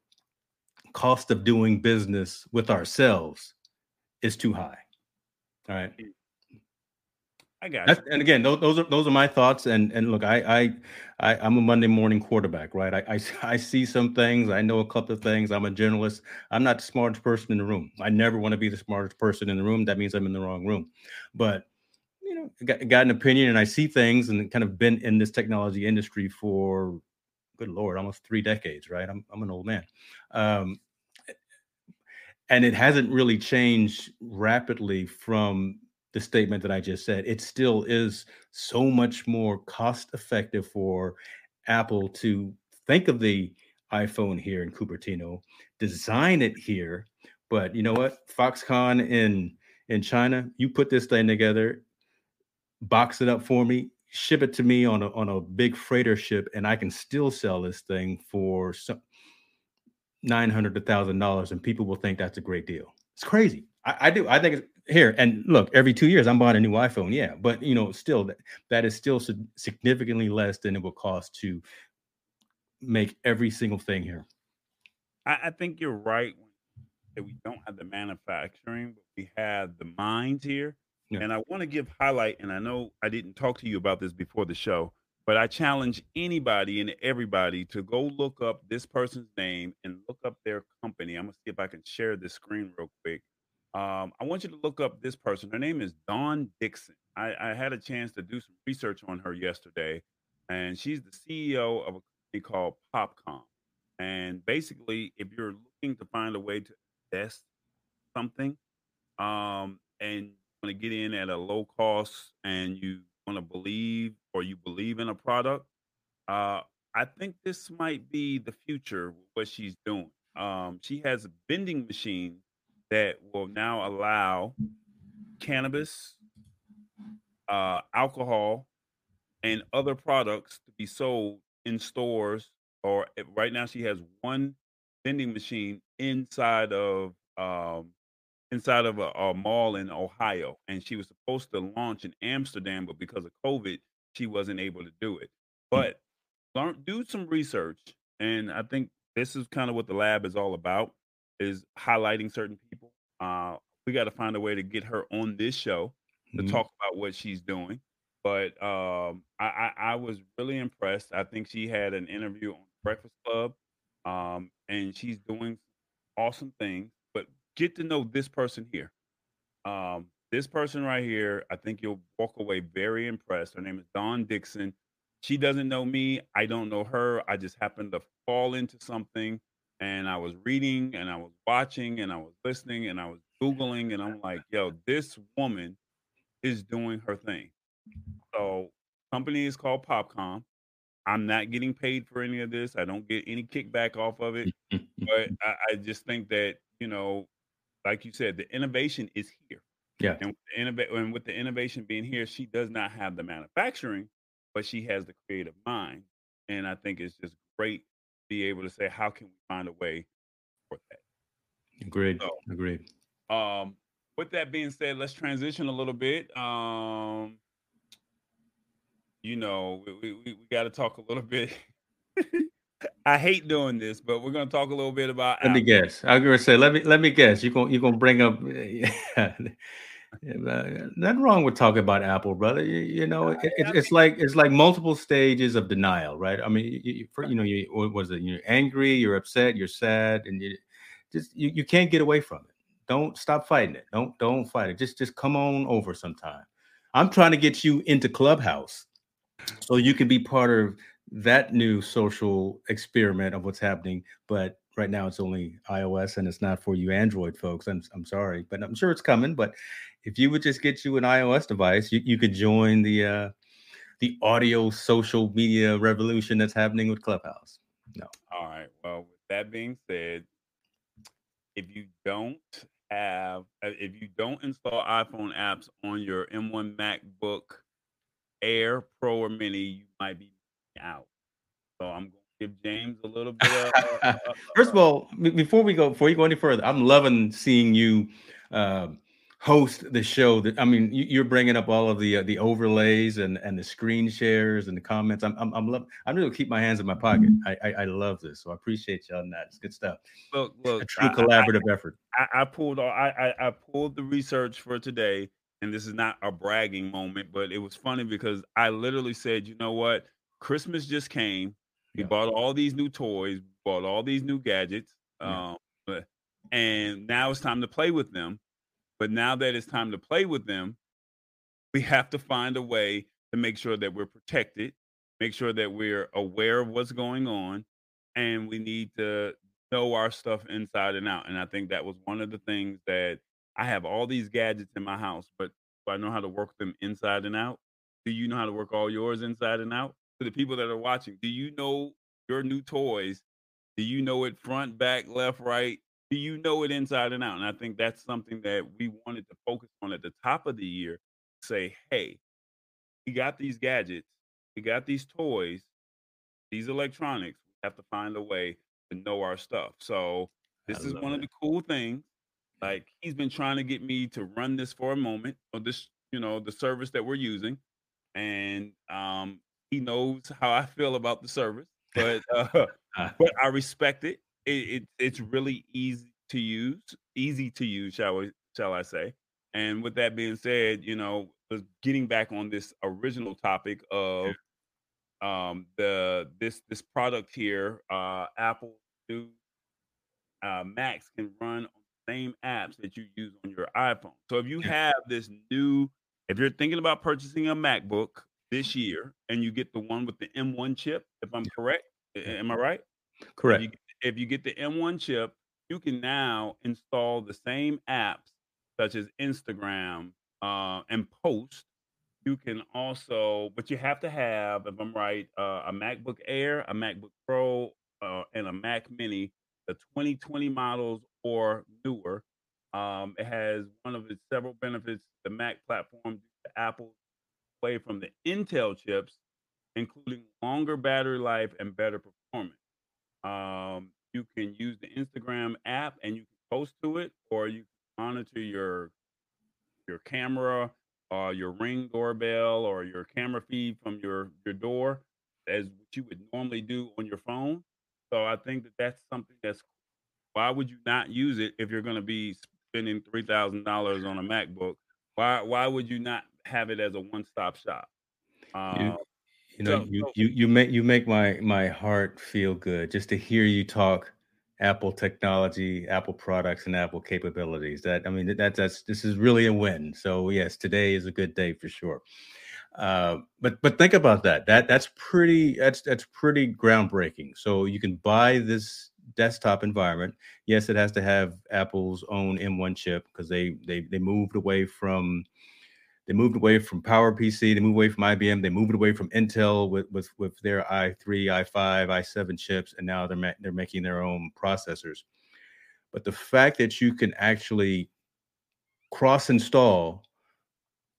Speaker 1: cost of doing business with ourselves is too high. All right. Mm.
Speaker 2: I got That's,
Speaker 1: and again, those, those are those are my thoughts. And and look, I I, I am a Monday morning quarterback, right? I, I <laughs> I see some things. I know a couple of things. I'm a journalist. I'm not the smartest person in the room. I never want to be the smartest person in the room. That means I'm in the wrong room. But you know, got, got an opinion, and I see things, and kind of been in this technology industry for good lord, almost three decades, right? I'm I'm an old man. Um, and it hasn't really changed rapidly from the statement that I just said. It still is so much more cost effective for Apple to think of the iPhone here in Cupertino, design it here. But you know what? Foxconn in in China, you put this thing together, box it up for me, ship it to me on a on a big freighter ship, and I can still sell this thing for some nine hundred to thousand dollars, and people will think that's a great deal. It's crazy. I, I do. I think it's here and look every two years i'm buying a new iphone yeah but you know still that, that is still significantly less than it will cost to make every single thing here.
Speaker 2: I, I think you're right that we don't have the manufacturing but we have the minds here yeah. and i want to give highlight and i know i didn't talk to you about this before the show but i challenge anybody and everybody to go look up this person's name and look up their company. I'm gonna see if i can share this screen real quick um, I want you to look up this person. Her name is Dawn Dixon. I, I, had a chance to do some research on her yesterday, and she's the CEO of a company called Popcom. And basically, if you're looking to find a way to invest something, um, and want to get in at a low cost, and you want to believe or you believe in a product, uh, I think this might be the future. What she's doing. Um, she has a vending machines that will now allow cannabis, uh, alcohol, and other products to be sold in stores. Or right now, she has one vending machine inside of um, inside of a, a, mall in Ohio, and she was supposed to launch in Amsterdam, but because of COVID, she wasn't able to do it. Hmm. But learn, do some research, and I think this is kind of what the lab is all about is highlighting certain people. Uh, we got to find a way to get her on this show to mm-hmm. talk about what she's doing. But um, I, I, I, was really impressed. I think she had an interview on Breakfast Club, um, and she's doing awesome things. But get to know this person here. Um, this person right here, I think you'll walk away very impressed. Her name is Dawn Dixon. She doesn't know me. I don't know her. I just happened to fall into something and I was reading and I was watching and I was listening and I was Googling and I'm like, yo, this woman is doing her thing. So company is called Popcom. I'm not getting paid for any of this. I don't get any kickback off of it. but <laughs> I, I, just think that, you know, like you said, the innovation is here.
Speaker 1: Yeah.
Speaker 2: And with, the innov- and with the innovation being here, she does not have the manufacturing, but she has the creative mind. And I think it's just great be able to say, how can we find a way for that?
Speaker 1: Agreed. So, Agreed.
Speaker 2: Um, with that being said, let's transition a little bit. Um, you know, we, we, we got to talk a little bit. <laughs> I hate doing this, but we're going to talk a little bit about.
Speaker 1: Let Apple. me guess. I was going to say, let me let me guess. You're going you're going to bring up. <laughs> Yeah, nothing wrong with talking about Apple, brother. You, you know, it, it, it's like it's like multiple stages of denial, right? I mean, you, for, you know, you was it? You're angry, you're upset, you're sad, and you just you, you can't get away from it. Don't stop fighting it. Don't don't fight it. Just just come on over sometime. I'm trying to get you into Clubhouse so you can be part of that new social experiment of what's happening. But right now it's only iOS and it's not for you Android folks. I'm I'm sorry, but I'm sure it's coming. But if you would just get you an iOS device, you, you could join the uh, the audio social media revolution that's happening with Clubhouse. No.
Speaker 2: All right. Well, with that being said, if you don't have, uh, if you don't install iPhone apps on your M1 MacBook Air Pro or Mini, you might be out. So I'm going to give James a little bit of. Uh, <laughs> uh, uh
Speaker 1: First of all, before we go, before you go any further, I'm loving seeing you. Uh, host the show that i mean you, are bringing up all of the uh, the overlays and and the screen shares and the comments. I'm i'm, I'm love i'm gonna keep my hands in my pocket. I, I, I love this so i appreciate you on that. It's good stuff.
Speaker 2: Look look
Speaker 1: a true collaborative
Speaker 2: I,
Speaker 1: effort.
Speaker 2: I, I pulled I, I i pulled the research for today and this is not a bragging moment but it was funny because i literally said you know what? Christmas just came. We yeah. bought all these new toys bought all these new gadgets yeah. um and now it's time to play with them but now that it's time to play with them, we have to find a way to make sure that we're protected, make sure that we're aware of what's going on, and we need to know our stuff inside and out. And I think that was one of the things that I have all these gadgets in my house, but I know how to work them inside and out? Do you know how to work all yours inside and out? To the people that are watching, do you know your new toys? Do you know it front, back, left, right? Do you know it inside and out? And I think that's something that we wanted to focus on at the top of the year. Say, hey, we got these gadgets, we got these toys, these electronics. We have to find a way to know our stuff. So this is one it. of the cool things. Like he's been trying to get me to run this for a moment, or this, you know, the service that we're using, and um, he knows how I feel about the service. But uh, <laughs> but I respect it it, it, it's really easy to use, easy to use, shall we, shall I say? And with that being said, you know, getting back on this original topic of um, the this this product here, uh, Apple new uh, Macs can run on the same apps that you use on your iPhone. So if you have this new, if you're thinking about purchasing a MacBook this year and you get the one with the M1 chip, if I'm correct, am I right?
Speaker 1: Correct.
Speaker 2: If you, get the M1 chip, you can now install the same apps such as Instagram uh, and Post. You can also, but you have to have, if I'm right, uh, a MacBook Air, a MacBook Pro, uh, and a Mac Mini, the 2020 models or newer. Um, it has one of its several benefits. The Mac platform, Apple away from the Intel chips, including longer battery life and better performance. Um, you can use the Instagram app and you can post to it, or you can monitor your your camera or your ring doorbell or your camera feed from your your door as what you would normally do on your phone. So I think that that's something that's why would you not use it if you're going to be spending three thousand dollars on a MacBook? Why why would you not have it as a one stop shop?
Speaker 1: Um, you know, so, you, so, you you make you make my my heart feel good just to hear you talk Apple technology, Apple products, and Apple capabilities. That I mean, that that's this is really a win. So yes, today is a good day for sure. Uh, but but think about that. That that's pretty that's that's pretty groundbreaking. So you can buy this desktop environment. Yes, it has to have Apple's own M1 chip because they they they moved away from they moved away from PowerPC. They moved away from IBM. They moved away from Intel with with, with their i3, i5, i7 chips, and now they're ma- they're making their own processors. But the fact that you can actually cross install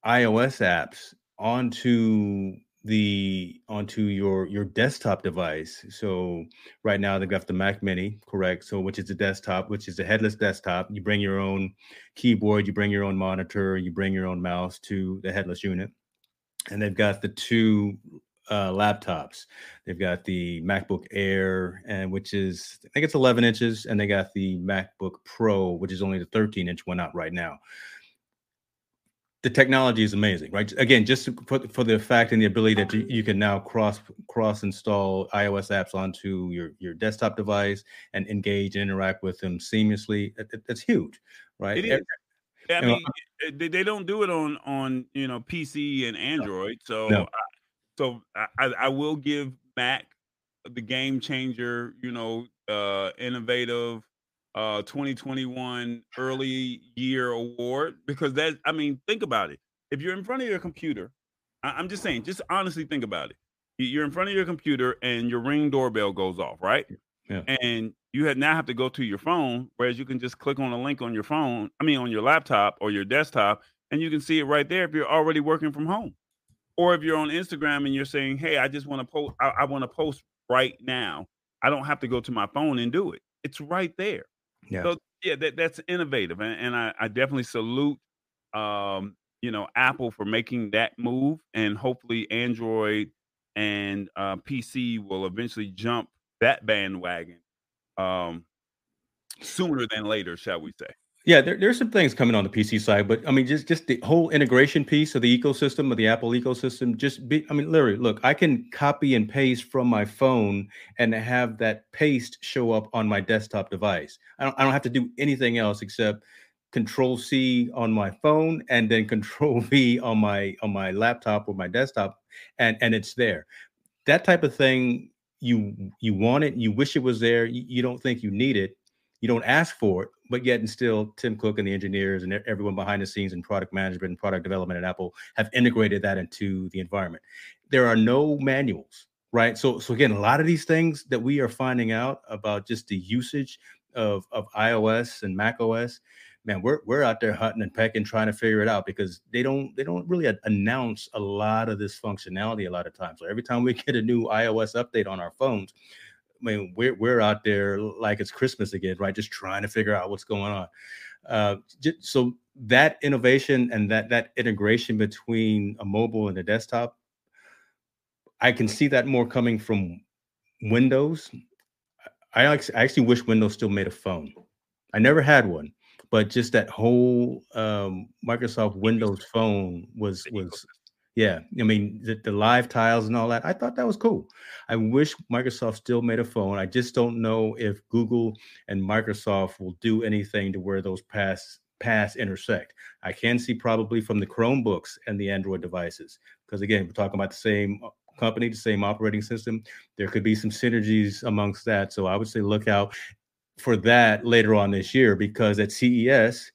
Speaker 1: iOS apps onto the onto your your desktop device. So right now they've got the Mac Mini, correct? So which is the desktop, which is a headless desktop. You bring your own keyboard, you bring your own monitor, you bring your own mouse to the headless unit, and they've got the two uh, laptops. They've got the MacBook Air, and which is I think it's 11 inches, and they got the MacBook Pro, which is only the 13 inch one out right now the technology is amazing, right? Again, just for, for the fact and the ability that you, you can now cross cross install iOS apps onto your your desktop device and engage and interact with them seamlessly. It, huge, right? It
Speaker 2: is. I mean, eh, they, they don't do it on on you know PC and Android, so no. I, so I, I will give Mac the game changer, you know, uh, innovative uh 2021 early year award because that I mean think about it. If you're in front of your computer I, am just saying just honestly think about it. You're in front of your computer and your ring doorbell goes off right? Yeah. and you have now have to go to your phone whereas you can just click on a link on your phone I mean on your laptop or your desktop and you can see it right there if you're already working from home. Or if you're on Instagram and you're saying hey I just want to post I, I want to post right now. I don't have to go to my phone and do it. It's right there yeah. So yeah, that that's innovative, and, and I, I definitely salute um, you know Apple for making that move, and hopefully Android and uh, PC will eventually jump that bandwagon um, sooner than later, shall we say?
Speaker 1: Yeah, there, there's some things coming on the PC side, but I mean, just just the whole integration piece of the ecosystem of the Apple ecosystem. Just be, I mean, literally, look, I can copy and paste from my phone and have that paste show up on my desktop device. I don't, I don't have to do anything else except Control C on my phone and then <laughs> Control V on my on my laptop or my desktop, and and it's there. That type of thing, you you want it, you wish it was there, you, you don't think you need it you don't ask for it, but yet and still Tim Cook and the engineers and everyone behind the scenes in product management and product development at Apple have integrated that into the environment. There are no manuals, right? So so again, a lot of these things that we are finding out about just the usage of of iOS and Mac OS, man, we're we're out there hunting and pecking trying to figure it out because they don't they don't really announce a lot of this functionality a lot of times. So every time we <laughs> get a new iOS update on our phones, I mean, we're we're out there like it's Christmas again, right? Just trying to figure out what's going on. Uh, just, so that innovation and that that integration between a mobile and a desktop, I can see that more coming from Windows. I actually wish Windows still made a phone. I never had one, but just that whole um, Microsoft Windows phone was was yeah, I mean the, the live tiles and all that. I thought that was cool. I wish Microsoft still made a phone. I just don't know if Google and Microsoft will do anything to where those paths paths intersect. I can see probably from the Chromebooks and the Android devices because again, we're talking about the same uh, company, the same operating system. There could be some synergies amongst that. So I would say look out for that later on this year because at CES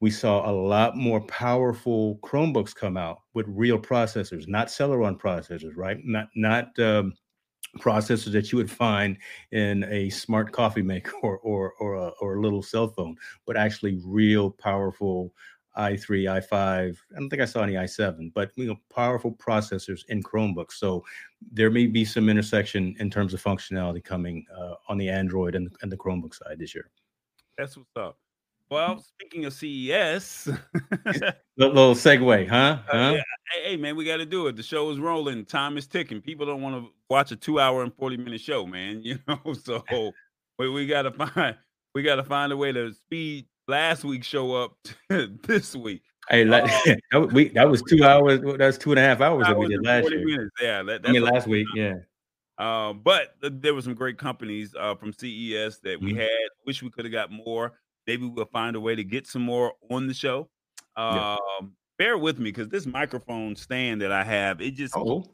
Speaker 1: we saw a lot more powerful Chromebooks come out with real processors, not Celeron processors, right? Not not um, processors that you would find in a smart coffee maker <laughs> or or or a, or a little cell phone, but actually real powerful i3, i5. I don't think I saw any i7, but you know, powerful processors in Chromebooks. So there may be some intersection in terms of functionality coming uh, on the Android and, and the Chromebook side this year.
Speaker 2: That's what's up. Well, speaking of CES, <laughs>
Speaker 1: little segue, huh?
Speaker 2: huh? Uh, yeah. Hey, hey, man, we got to do it. The show is rolling. Time is ticking. People don't want to watch a two-hour and forty-minute show, man. <laughs> You know, so we, we got to find we got to find a way to speed last week's show up <laughs> this week.
Speaker 1: Hey, um, that, we, that was two hours. That's two and a half hours that we did last year. Minutes.
Speaker 2: Yeah, that,
Speaker 1: that's I mean, last week. Yeah.
Speaker 2: Uh, but there were some great companies uh, from CES that we mm-hmm. had. Wish we could have got more. Maybe we'll find a way to get some more on the show. Um, yeah. Bear with me because this microphone stand that I have, it just oh.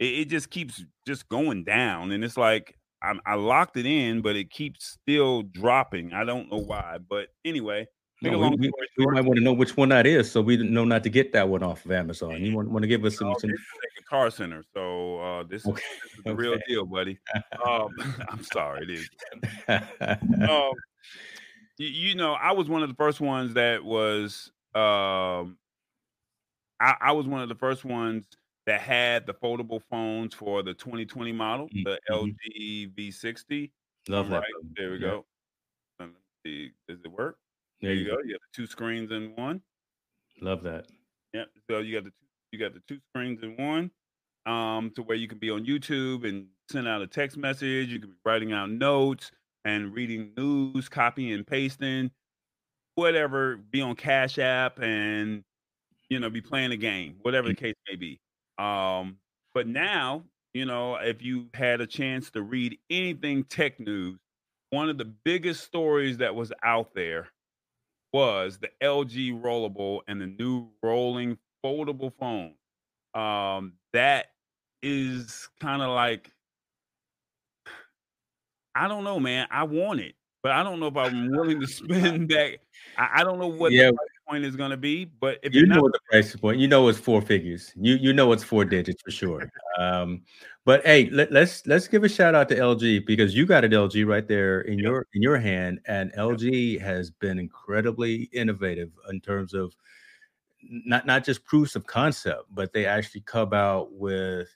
Speaker 2: it, it, just keeps just going down, and it's like i I locked it in, but it keeps still dropping. I don't know why, but anyway.
Speaker 1: No, we, we, we, might want to know which one that is, so we know not to get that one off of Amazon. You want, want to give us some, some...
Speaker 2: car center. So uh, this, okay. is, this is the okay. real deal, buddy. Um, <laughs> I'm sorry, it is. <laughs> um, you, know, I was one of the first ones that was um I, I was one of the first ones that had the foldable phones for the 2020 model, mm, the mm-hmm. LG V60.
Speaker 1: Love that.
Speaker 2: There we yeah. go. Let me see. Does it work? There, there you go. go. You have two screens in one.
Speaker 1: Love that.
Speaker 2: Yeah. So you got the two, you got the two screens in one. Um, to where you can be on YouTube and send out a text message. You can be writing out notes and reading news, copying and pasting, whatever, be on Cash App and you know, be playing a game, whatever the mm. case may be. Um, but now, you know, if you had a chance to read anything tech news, one of the biggest stories that was out there was the LG rollable and the new rolling foldable phone. Um, that is kind of like I don't know, man. I want it, but I don't know if I'm willing to <laughs> spend that. I, I don't know what yeah. the price point is going to be, but
Speaker 1: if you know not, what the price point, you know it's four figures. You you know it's four digits for sure. Um, but hey, let, us let's, let's give a shout out to LG because you got an LG right there in your in your hand, and LG has been incredibly innovative in terms of not not just proofs of concept, but they actually come out with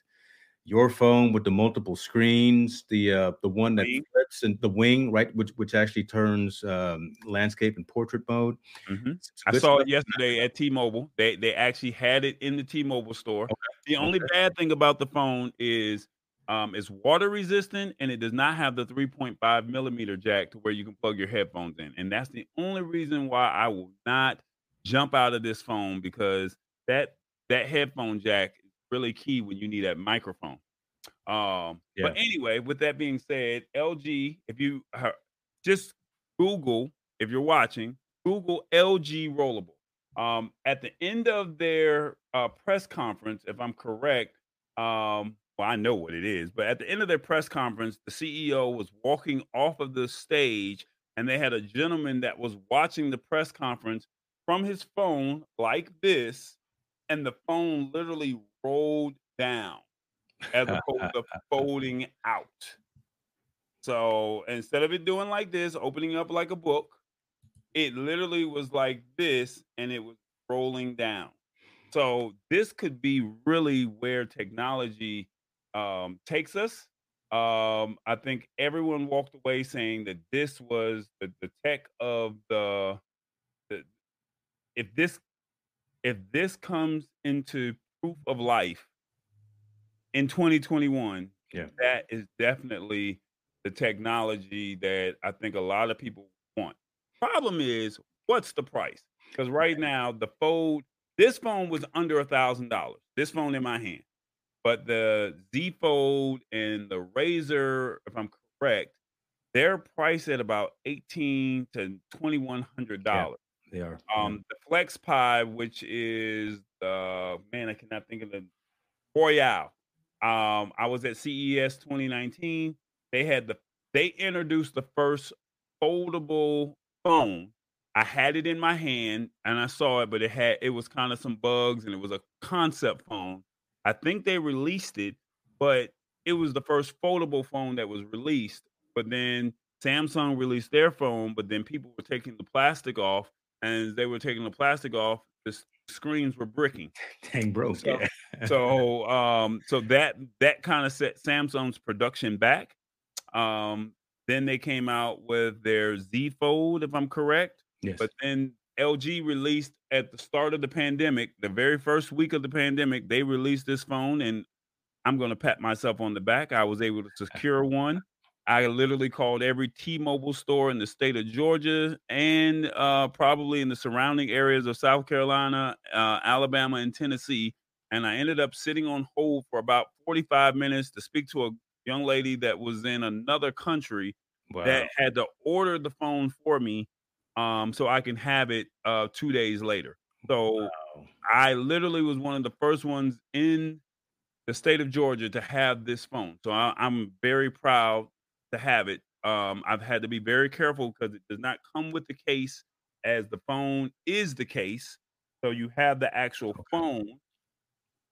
Speaker 1: your phone with the multiple screens, the uh, the one that wing. flips and the wing, right, which which actually turns um, landscape and portrait mode.
Speaker 2: Mm-hmm. I saw it yesterday at T-Mobile. They they actually had it in the T-Mobile store. Okay. The only okay. bad thing about the phone is um, it's water resistant and it does not have the 3.5 millimeter jack to where you can plug your headphones in, and that's the only reason why I will not jump out of this phone because that that headphone jack really key when you need that microphone. Um, yeah. But anyway, with that being said, LG, if you just Google, if you're watching, Google LG Rollable. Um, at the end of their uh, press conference, if I'm correct, um, well, I know what it is, but at the end of their press conference, the CEO was walking off of the stage and they had a gentleman that was watching the press conference from his phone like this, and the phone literally rolled down as <laughs> opposed to folding out. So instead of it doing like this, opening up like a book, it literally was like this and it was rolling down. So this could be really where technology um, takes us. Um, I think everyone walked away saying that this was the, the tech of the, the if this if this comes into proof of life in 2021, yeah. that is definitely the technology that I think a lot of people want. Problem is, what's the price? Because right now, the fold, this phone was under a thousand dollars. This phone in my hand, but the Z Fold and the Razr, if I'm correct, they're priced at about eighteen to twenty one hundred dollars.
Speaker 1: Yeah, they are.
Speaker 2: Um, the FlexPai, which is the man, I cannot think of the Royole. Um, I was at CES 2019. They had the they introduced the first foldable phone. I had it in my hand and I saw it, but it had it was kind of some bugs and it was a concept phone. I think they released it, but it was the first foldable phone that was released. But then Samsung released their phone, but then people were taking the plastic off, and they were taking the plastic off. The screens were bricking. <laughs>
Speaker 1: Dang broke.
Speaker 2: So, yeah. so <laughs> um, so that that kind of set Samsung's production back. Um, then they came out with their Z Fold, if I'm correct.
Speaker 1: Yes.
Speaker 2: But then LG released at the start of the pandemic, the very first week of the pandemic, they released this phone, and I'm going to pat myself on the back. I was able to secure one. I literally called every T-Mobile store in the state of Georgia and uh, probably in the surrounding areas of South Carolina, uh, Alabama, and Tennessee. And I ended up sitting on hold for about 45 minutes to speak to a young lady that was in another country wow. that had to order the phone for me um, so I can have it uh, two days later. So wow. I literally was one of the first ones in the state of Georgia to have this phone. So I, am very proud to have it. Um, I've had to be very careful because it does not come with the case as the phone is the case. So you have the actual phone,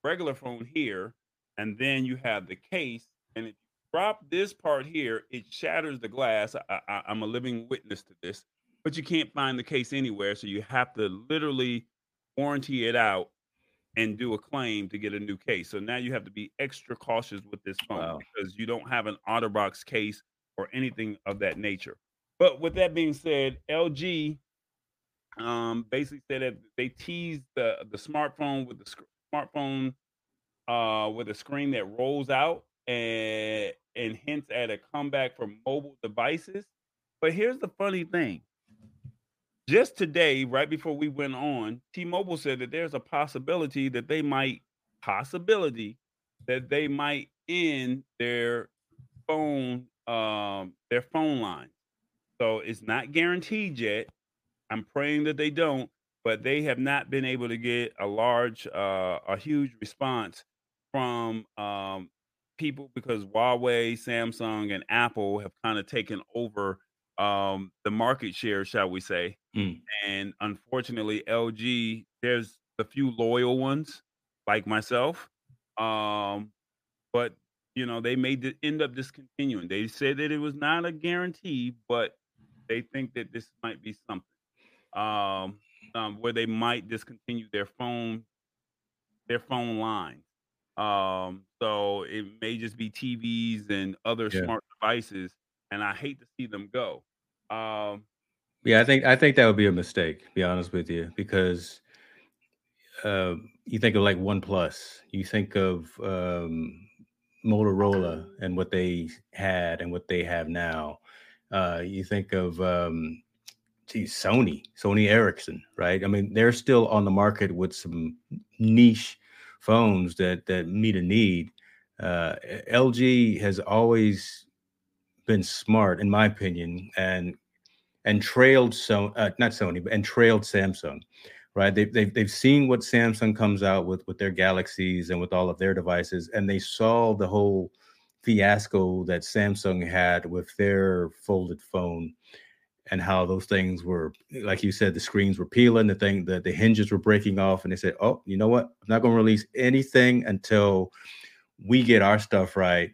Speaker 2: regular phone here, and then you have the case. And if you drop this part here, it shatters the glass. I, I, I'm a living witness to this, but you can't find the case anywhere. So you have to literally warranty it out and do a claim to get a new case. So now you have to be extra cautious with this phone wow. because you don't have an OtterBox case or anything of that nature. But with that being said, LG um, basically said that they teased the the smartphone with the sc- smartphone uh, with a screen that rolls out and and hints at a comeback for mobile devices. But here's the funny thing: just today, right before we went on, T-Mobile said that there's a possibility that they might possibility that they might end their phone um their phone line. So it's not guaranteed yet. I'm praying that they don't, but they have not been able to get a large uh a huge response from um people because Huawei, Samsung, and Apple have kind of taken over um, the market share, shall we say. Mm. And unfortunately, LG, there's a few loyal ones like myself. Um, but you know, they may d- end up discontinuing. They said that it was not a guarantee, but they think that this might be something um, um, where they might discontinue their phone their phone line. Um, so it may just be TVs and other yeah. smart devices, and I hate to see them go. Um,
Speaker 1: yeah, I think I think that would be a mistake. be honest with you, because uh, you think of like OnePlus, you think of um, Motorola and what they had and what they have now. Uh, you think of um, geez, Sony, Sony Ericsson, right? I mean, they're still on the market with some niche phones that that meet a need. Uh, LG has always been smart, in my opinion, and and trailed so uh, not Sony, but and trailed Samsung. Right? They've, they've they've seen what Samsung comes out with with their Galaxies and with all of their devices, and they saw the whole fiasco that Samsung had with their folded phone and how those things were like you said the screens were peeling the thing that the hinges were breaking off and they said oh you know what i'm not going to release anything until we get our stuff right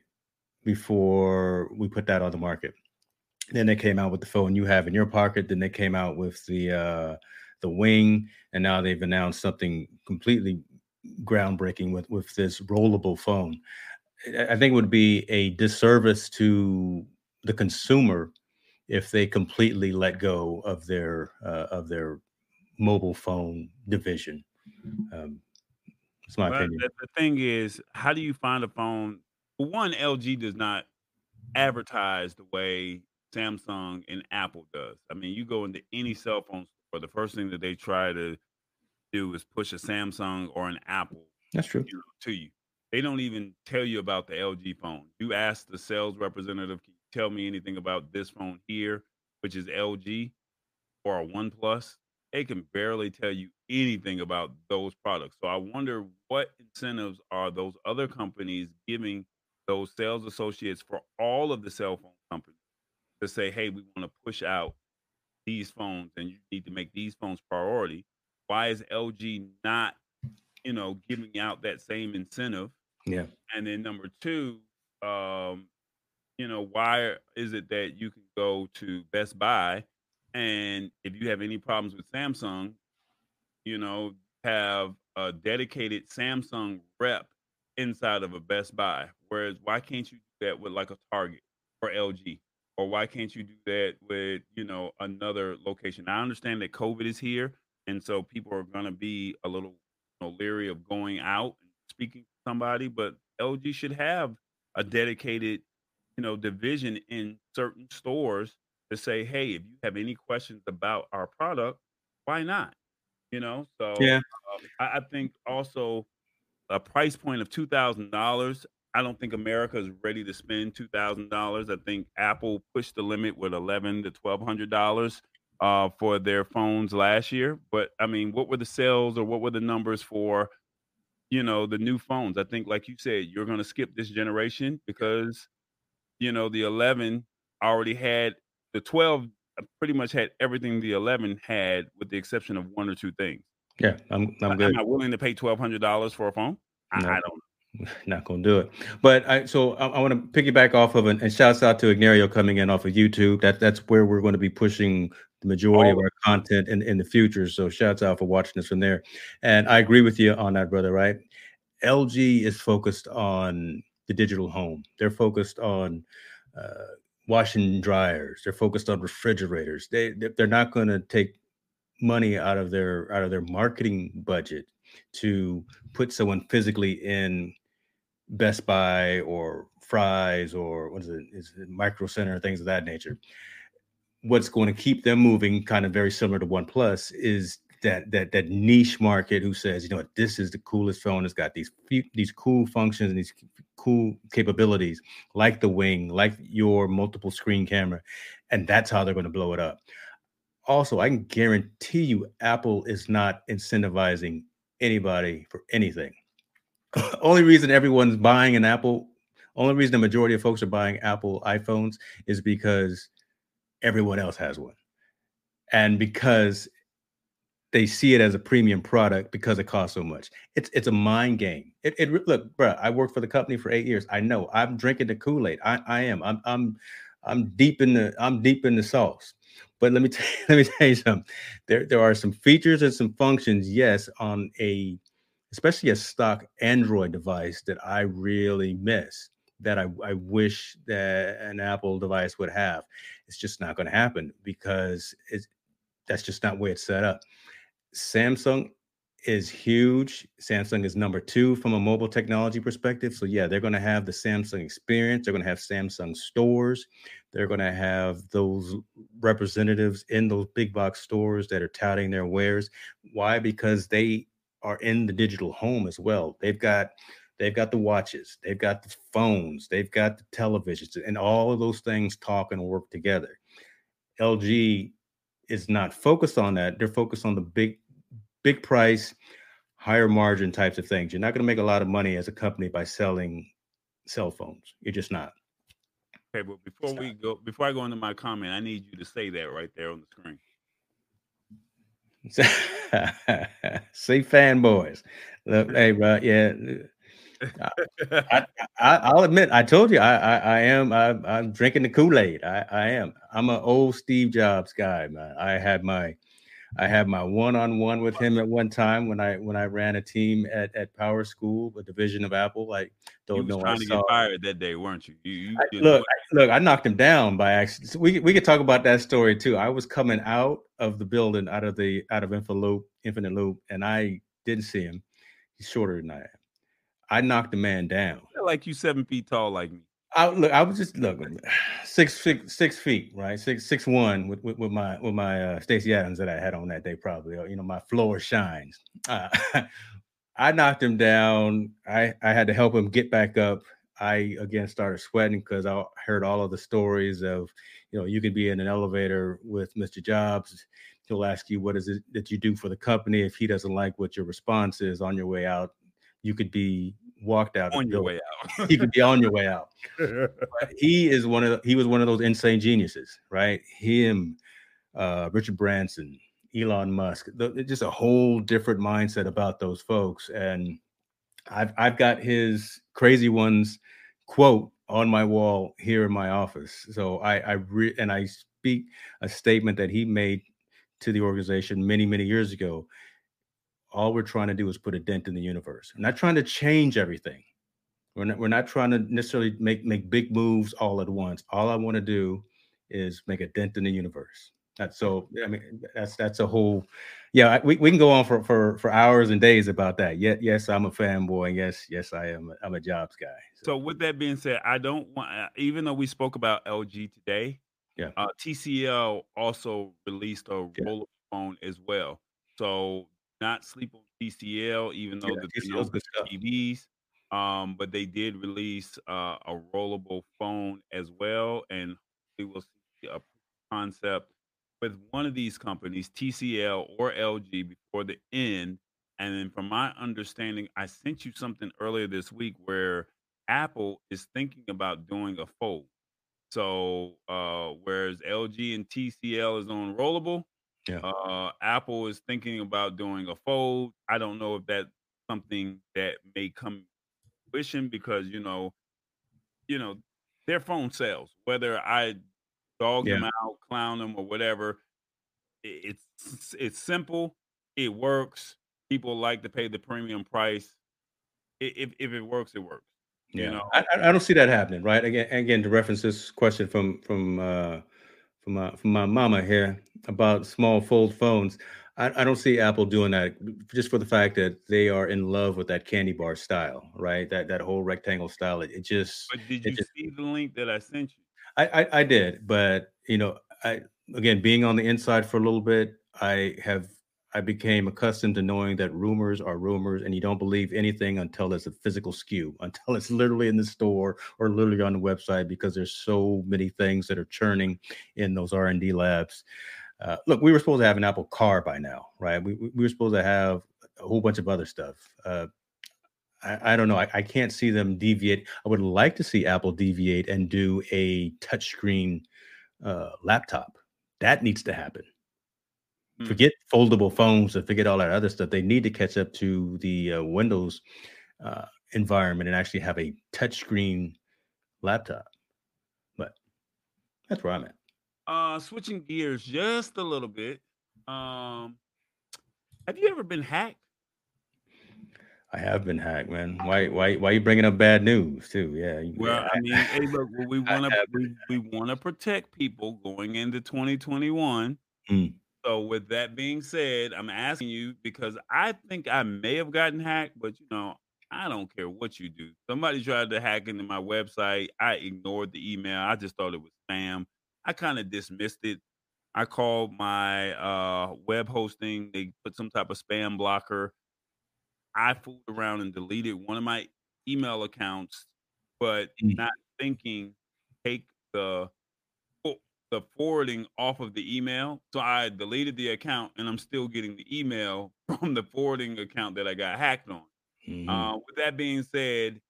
Speaker 1: before we put that on the market then they came out with the phone you have in your pocket then they came out with the uh the wing and now they've announced something completely groundbreaking with with this rollable phone i think it would be a disservice to the consumer if they completely let go of their uh, of their mobile phone division. Um, it's my well, opinion.
Speaker 2: The, the thing is, how do you find a phone? One, LG does not advertise the way Samsung and Apple does. I mean, you go into any cell phone the first thing that they try to do is push a Samsung or an Apple.
Speaker 1: That's true.
Speaker 2: You know, to you, they don't even tell you about the LG phone. You ask the sales representative, "Can you tell me anything about this phone here, which is LG or a OnePlus, they can barely tell you anything about those products. So I wonder what incentives are those other companies giving those sales associates for all of the cell phone companies to say, hey, we want to push out these phones and you need to make these phones priority. Why is LG not, you know, giving out that same incentive?
Speaker 1: Yeah.
Speaker 2: And then number two, um, you know, why is it that you can go to Best Buy and if you have any problems with Samsung, you know, have a dedicated Samsung rep inside of a Best Buy. Whereas why can't you do that with like a Target or LG? Or why can't you do that with, you know, another location? I understand that COVID is here. And so people are gonna be a little you know, leery of going out and speaking to somebody, but LG should have a dedicated you know, division in certain stores to say, hey, if you have any questions about our product, why not? You know, so
Speaker 1: yeah, um,
Speaker 2: I, I think also a price point of two thousand dollars. I don't think America is ready to spend two thousand dollars. I think Apple pushed the limit with eleven to twelve hundred dollars uh, for their phones last year. But I mean, what were the sales or what were the numbers for, you know, the new phones? I think, like you said, you're going to skip this generation because you know, the 11 already had the 12 uh, pretty much had everything the 11 had with the exception of one or two things.
Speaker 1: Yeah, I'm I'm good.
Speaker 2: Am I willing to pay $1200 for a phone? No. I, don't <laughs>
Speaker 1: not gonna do it. But I so I, I want to piggyback off of and, and shouts out to Ignario coming in off of YouTube. That that's where we're going to be pushing the majority oh. of our content in, in the future. So shouts out for watching us from there. And I agree with you on that, brother, right? LG is focused on the digital home. They're focused on uh, washing dryers. They're focused on refrigerators. They they're not going to take money out of their out of their marketing budget to put someone physically in Best Buy or Fry's or what is it? Is it Micro Center things of that nature. what's going to keep them moving, kind of very similar to OnePlus, is that that that niche market who says, you know, what, this is the coolest phone. It's got these these cool functions and these cool capabilities, like the wing, like your multiple screen camera, and that's how they're going to blow it up. Also, I can guarantee you, Apple is not incentivizing anybody for anything. <laughs> only reason everyone's buying an Apple, only reason the majority of folks are buying Apple iPhones is because everyone else has one. And because they see it as a premium product because it costs so much. It's it's a mind game. It, it look, bro. I worked for the company for eight years. I know. I'm drinking the Kool Aid. I, I am. I'm I'm I'm deep in the I'm deep in the sauce. But let me <laughs> tell you, let me tell you something. There there are some features and some functions, yes, on a especially a stock Android device that I really miss. That I, I wish that an Apple device would have. It's just not going to happen because it's that's just not where it's set up. Samsung is huge. Samsung is number two from a mobile technology perspective. So, yeah, they're going to have the Samsung experience. They're going to have Samsung stores. They're going to have those representatives in those big box stores that are touting their wares. Why? Because they are in the digital home as well. They've got they've got the watches, they've got the phones, they've got the televisions, and all of those things talk and work together. LG is not focused on that. They're focused on the big, big price, higher margin types of things. You're not going to make a lot of money as a company by selling cell phones. You're just not.
Speaker 2: Okay, but before we go, before I go into my comment, I need you to say that right there on the screen. <laughs> <laughs>
Speaker 1: See fanboys. Look, <laughs> hey, bro, yeah. I, I, will admit, I told you, I, I, I am, I, am drinking the Kool Aid. I, I am. I'm an old Steve Jobs guy, man. I had my, I had my one-on-one with him at one time when I when I ran a team at, at PowerSchool, a division of Apple. I don't you know.
Speaker 2: Trying I to get fired that day, weren't you? you, you
Speaker 1: I, look, I, look, I knocked him down by accident. So we we could talk about that story too. I was coming out of the building, out of the out of Infinite Loop, Infinite Loop, and I didn't see him. He's shorter than I am. I knocked the man down.
Speaker 2: Like you seven feet tall, like me.
Speaker 1: I look. I was just looking six six six feet, right? Six six one with with, with my with my uh, Stacy Adams that I had on that day, probably. You know, my floor shines. Uh, <laughs> I knocked him down. I I had to help him get back up. I again started sweating because I heard all of the stories of, you know, you can be in an elevator with Mr. Jobs. He'll ask you what is it that you do for the company. If he doesn't like what your response is on your way out, you could be walked out
Speaker 2: on your way out.
Speaker 1: he could be on your way out. <laughs> But he is one of the, he was one of those insane geniuses, right? Him, uh, Richard Branson, Elon Musk, the, just a whole different mindset about those folks. And I've I've got his crazy ones quote on my wall here in my office. So I I re- and I speak a statement that he made to the organization many many years ago all we're trying to do is put a dent in the universe. We're not trying to change everything. We're not, we're not trying to necessarily make make big moves all at once. All I want to do is make a dent in the universe. That's so. I mean, that's that's a whole. Yeah, we, we can go on for, for for hours and days about that. Yet, yes, I'm a fanboy. and Yes, yes, I am. I'm a jobs guy.
Speaker 2: So. so, with that being said, I don't want. Uh, even though we spoke about LG today,
Speaker 1: yeah,
Speaker 2: uh, TCL also released a yeah. roller phone as well. So not sleep on TCL, even though yeah, the TCL's good TVs. Um, but they did release uh, a rollable phone as well, and we will see a concept with one of these companies, TCL or LG, before the end. And then, from my understanding, I sent you something earlier this week where Apple is thinking about doing a fold. So, uh, whereas LG and TCL is on rollable,
Speaker 1: yeah.
Speaker 2: Uh, Apple is thinking about doing a fold. I don't know if that's something that may come fruition because you know, you know, their phone sales. Whether I dog yeah. them out, clown them, or whatever, it's it's simple. It works. People like to pay the premium price. If if it works, it works.
Speaker 1: Yeah, you know? I, I don't see that happening. Right again, again to reference this question from from uh, from my from my mama here about small fold phones. I, I, don't see Apple doing that just for the fact that they are in love with that candy bar style, right? That that whole rectangle style. It, it just.
Speaker 2: But did you
Speaker 1: just,
Speaker 2: see the link that I sent you?
Speaker 1: I, I, I did, but you know, I again, being on the inside for a little bit, I have I became accustomed to knowing that rumors are rumors, and you don't believe anything until there's a physical SKU, <laughs> until it's literally in the store or literally on the website, because there's so many things that are churning in those R and D labs. Uh, look, we were supposed to have an Apple Car by now, right? We, we were supposed to have a whole bunch of other stuff. Uh, I, I, don't know. I, I, can't see them deviate. I would like to see Apple deviate and do a touchscreen uh, laptop. That needs to happen. Mm. Forget foldable phones and forget all that other stuff. They need to catch up to the uh, Windows uh, environment and actually have a touchscreen laptop. But that's where I'm at.
Speaker 2: Uh, switching gears just a little bit. Um, have you ever been hacked?
Speaker 1: I have been hacked, man. Why, why, why are you bringing up bad news too? Yeah.
Speaker 2: Well,
Speaker 1: yeah,
Speaker 2: I mean, hey, look, we <laughs> want to we, we want to protect people going into 2021. Mm. So, with that being said, I'm asking you because I think I may have gotten hacked, but you know, I don't care what you do. Somebody tried to hack into my website. I ignored the email. I just thought it was spam. I kind of dismissed it. I called my uh, web hosting. They put some type of spam blocker. I fooled around and deleted one of my email accounts, but mm. not thinking take the the forwarding off of the email. So I deleted the account and I'm still getting the email <laughs> from the forwarding account that I got hacked on. Mm-hmm. Uh, with that being said,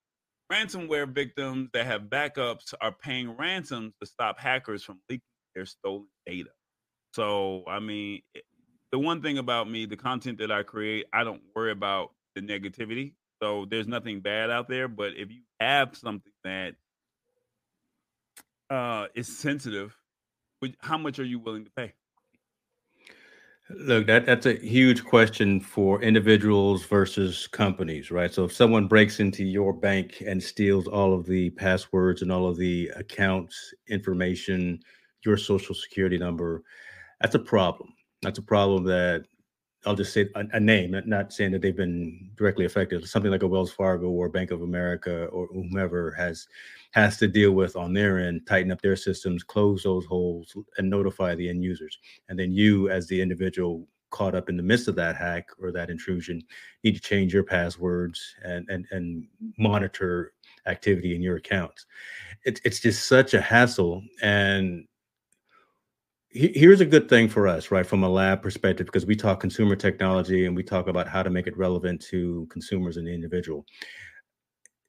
Speaker 2: ransomware victims that have backups are paying ransoms to stop hackers from leaking their stolen data. So, I mean, the one thing about me, the content that I create, I don't worry about the negativity. So there's nothing bad out there. But if you have something that uh, is sensitive, how much are you willing to pay?
Speaker 1: Look, that that's a huge question for individuals versus companies, right? So if someone breaks into your bank and steals all of the passwords and all of the accounts information, your social security number, that's a problem. That's a problem that I'll just say a, a, name, not saying that they've been directly affected. Something like a Wells Fargo or Bank of America or whomever has has to deal with on their end, tighten up their systems, close those holes, and notify the end users. And then you, as the individual caught up in the midst of that hack or that intrusion, need to change your passwords and and and monitor activity in your accounts. It's it's just such a hassle and here's a good thing for us, right, from a lab perspective, because we talk consumer technology and we talk about how to make it relevant to consumers and the individual.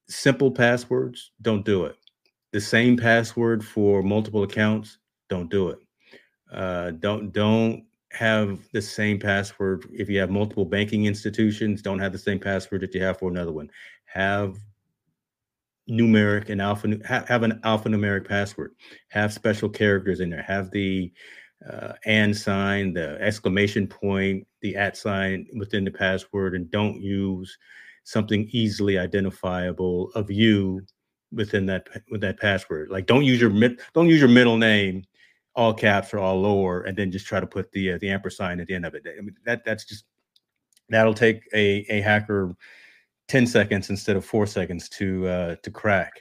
Speaker 1: Simple passwords, don't do it. The same password for multiple accounts, don't do it. Uh, don't don't have the same password if you have multiple banking institutions. Don't have the same password that you have for another one. Have numeric and alpha have an alphanumeric password have special characters in there have the uh, and sign the exclamation point the at sign within the password and don't use something easily identifiable of you within that with that password like don't use your don't use your middle name all caps or all lower and then just try to put the uh, the ampersand at the end of it I mean, that that's just that'll take a a hacker 10 seconds instead of four seconds to uh, to crack.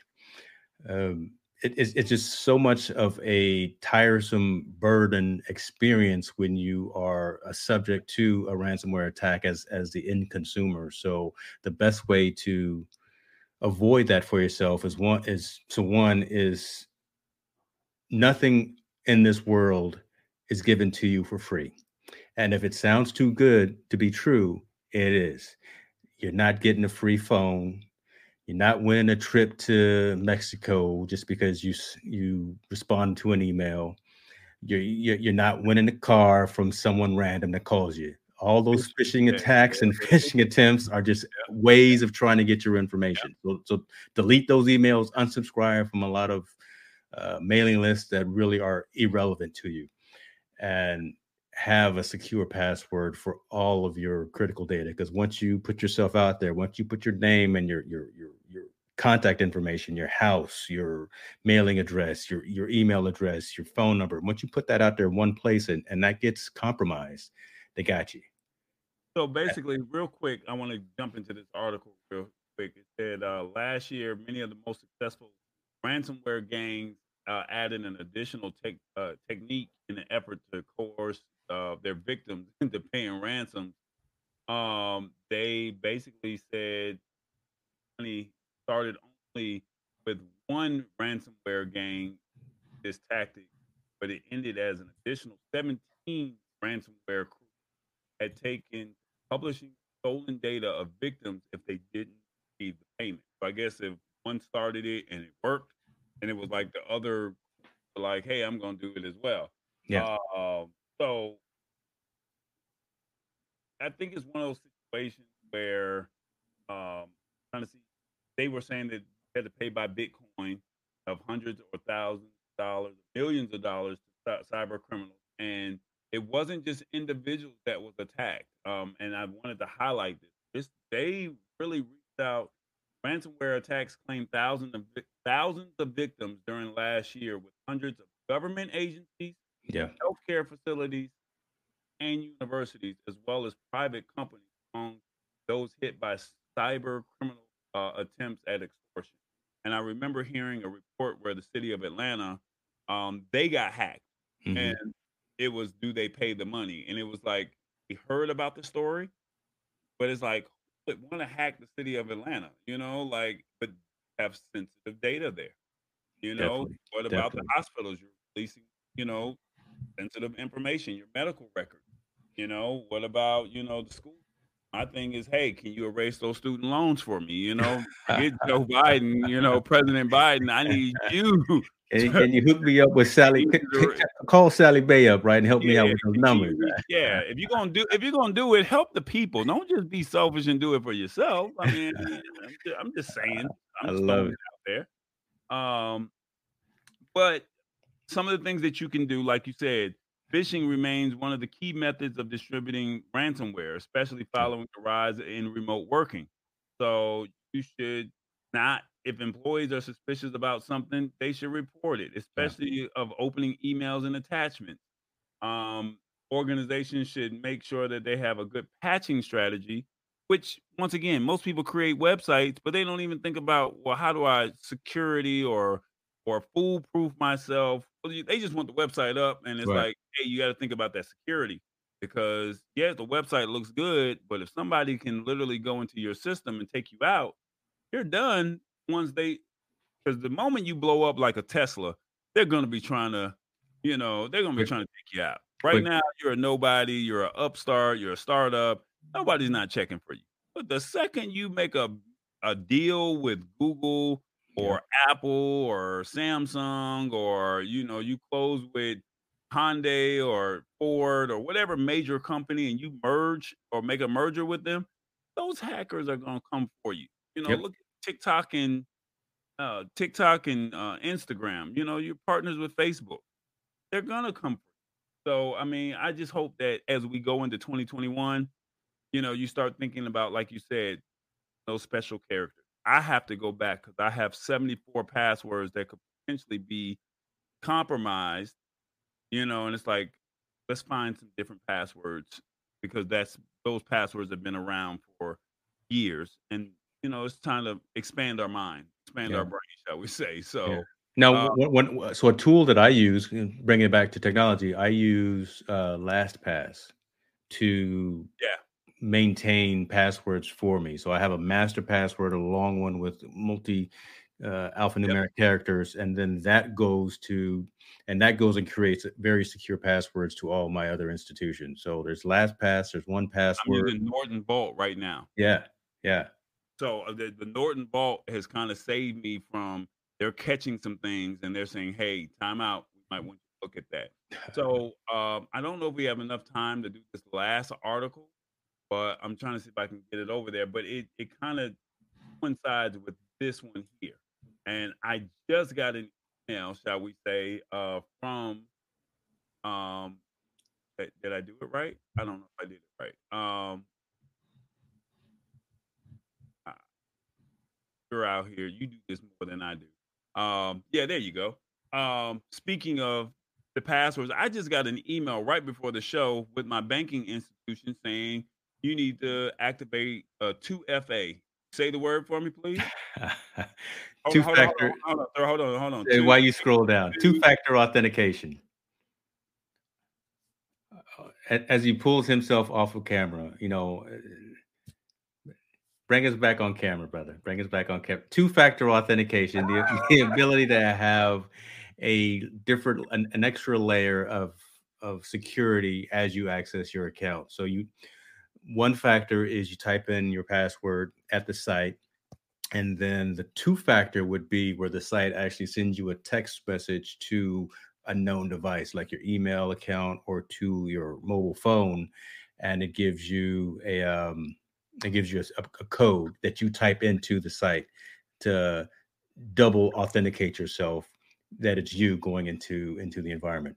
Speaker 1: Um, it, it's, it's just so much of a tiresome burden experience when you are a subject to a ransomware attack as as the end consumer. So the best way to avoid that for yourself is one is so one is nothing in this world is given to you for free. And if it sounds too good to be true, it is. You're not getting a free phone. You're not winning a trip to Mexico just because you you respond to an email. You're you're not winning a car from someone random that calls you. All those phishing attacks and <laughs> phishing attempts are just ways of trying to get your information. So, so delete those emails, unsubscribe from a lot of uh, mailing lists that really are irrelevant to you, and have a secure password for all of your critical data because once you put yourself out there once you put your name and your your your your contact information your house your mailing address your your email address your phone number once you put that out there in one place and, and that gets compromised they got you.
Speaker 2: So basically real quick i want to jump into this article real quick. It said uh, last year many of the most successful ransomware gangs uh, added an additional tech, uh, technique in an effort to coerce uh, their victims <laughs> into paying ransoms. Um, they basically said money started only with one ransomware gang, this tactic, but it ended as an additional 17 ransomware crew had taken publishing stolen data of victims if they didn't receive the payment. So I guess if one started it and it worked, and it was like the other, like, hey, I'm going to do it as well.
Speaker 1: Yeah.
Speaker 2: Uh, so I think it's one of those situations where um, see they were saying that you had to pay by Bitcoin of hundreds or thousands of dollars, millions of dollars to cyber criminals, and it wasn't just individuals that was attacked. Um, and I wanted to highlight this. This they really reached out. Ransomware attacks claimed thousands of thousands of victims during last year, with hundreds of government agencies,
Speaker 1: yeah,
Speaker 2: healthcare facilities, and universities, as well as private companies among those hit by cyber criminal uh, attempts at extortion. And I remember hearing a report where the city of Atlanta, um, they got hacked, mm-hmm. and it was do they pay the money? And it was like we heard about the story, but it's like would want to hack the city of Atlanta, you know, like but have sensitive data there. You know, Definitely. what about Definitely. the hospitals? You're releasing, you know, sensitive information, your medical records. You know, what about, you know, the school? My thing is, hey, can you erase those student loans for me? You know, get <laughs> Joe Biden, you know, President Biden, I need <laughs> you
Speaker 1: and, <laughs> and, you hook me up with Sally. Call Sallie Mae up, right, and help yeah, me out with those numbers.
Speaker 2: You, yeah, if you're gonna do if you're gonna do it, help the people. Don't just be selfish and do it for yourself. I mean, I'm just, saying. I'm
Speaker 1: I love it
Speaker 2: out there. Um, but some of the things that you can do, like you said, phishing remains one of the key methods of distributing ransomware, especially following the rise in remote working. So you should not if employees are suspicious about something, they should report it, especially yeah. of opening emails and attachments. Um, organizations should make sure that they have a good patching strategy, which once again, most people create websites, but they don't even think about, well, how do I security or or foolproof myself? Well, they just want the website up, and it's right. like, hey, you got to think about that security because yeah, the website looks good, but if somebody can literally go into your system and take you out, you're done once they because the moment you blow up like a Tesla, they're gonna be trying to, you know, they're gonna be trying to take you out. Right now, you're a nobody, you're an upstart, you're a startup. Nobody's not checking for you. But the second you make a a deal with Google or yeah. Apple or Samsung or you know you close with Hyundai or Ford or whatever major company and you merge or make a merger with them, those hackers are going to come for you. You know, yep. look TikTok and uh, TikTok and uh, Instagram. You know, you're partners with Facebook. They're gonna come. So I mean, I just hope that as we go into 2021, you know, you start thinking about, like you said, those special characters. I have to go back because I have 74 passwords that could potentially be compromised. You know, and it's like, let's find some different passwords because that's those passwords have been around for years and you know, it's time to expand our mind, expand yeah. our brain, shall we say? So. Yeah.
Speaker 1: Now, uh, so a tool that I use, bringing it back to technology, I use uh, LastPass to
Speaker 2: yeah.
Speaker 1: Maintain passwords for me. So I have a master password, a long one with multi uh, alphanumeric yep. characters, and then that goes to, and that goes and creates very secure passwords to all my other institutions. So there's LastPass, there's 1Password.
Speaker 2: I'm using Norton Vault right now.
Speaker 1: Yeah, yeah.
Speaker 2: So uh, the, the Norton Vault has kind of saved me from they're catching some things and they're saying, "Hey, time out. We might want to look at that." So <laughs> um, I don't know if we have enough time to do this last article, but I'm trying to see if I can get it over there. But it it kind of coincides with this one here, and I just got an email, shall we say, uh, from um, did I do it right? I don't know if I did it right. Um, you're out here. You do this more than I do. Um, yeah, there you go. Um, speaking of the passwords, I just got an email right before the show with my banking institution saying you need to activate a 2FA. Say the word for me, please. <laughs>
Speaker 1: Two factor.
Speaker 2: Hold on, hold on, hold on. Hold
Speaker 1: on. Why you scroll down? Two factor authentication. Uh, as he pulls himself off of camera, you know, bring us back on camera, brother. Bring us back on camera. Two factor authentication, the, <laughs> the ability to have a different, an, an extra layer of of security as you access your account. So you one factor is you type in your password at the site and then the two factor would be where the site actually sends you a text message to a known device like your email account or to your mobile phone and it gives you a um, it gives you a, a code that you type into the site to double authenticate yourself that it's you going into into the environment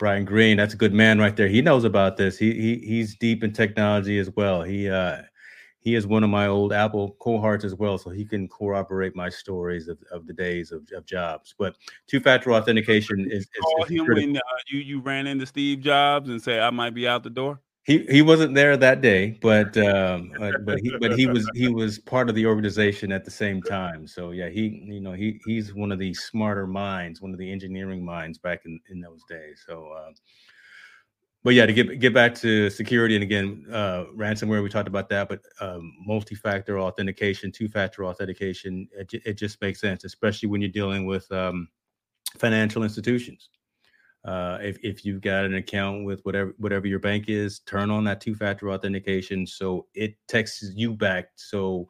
Speaker 1: Brian Green, that's a good man right there. He knows about this. He he he's deep in technology as well. He uh he is one of my old Apple cohorts as well, so he can corroborate my stories of, of the days of, of jobs. But two-factor authentication is, is,
Speaker 2: is him when uh, you you ran into Steve Jobs and say I might be out the door.
Speaker 1: He he wasn't there that day, but um, but, but he but he was he was part of the organization at the same time. So yeah, he you know he he's one of the smarter minds, one of the engineering minds back in in those days. So. Uh, but yeah, to get get back to security and again, uh, ransomware, we talked about that, but um, multi-factor authentication, two-factor authentication, it, it, just makes sense, especially when you're dealing with um, financial institutions. Uh, if, if you've got an account with whatever whatever your bank is, turn on that two-factor authentication so it texts you back. So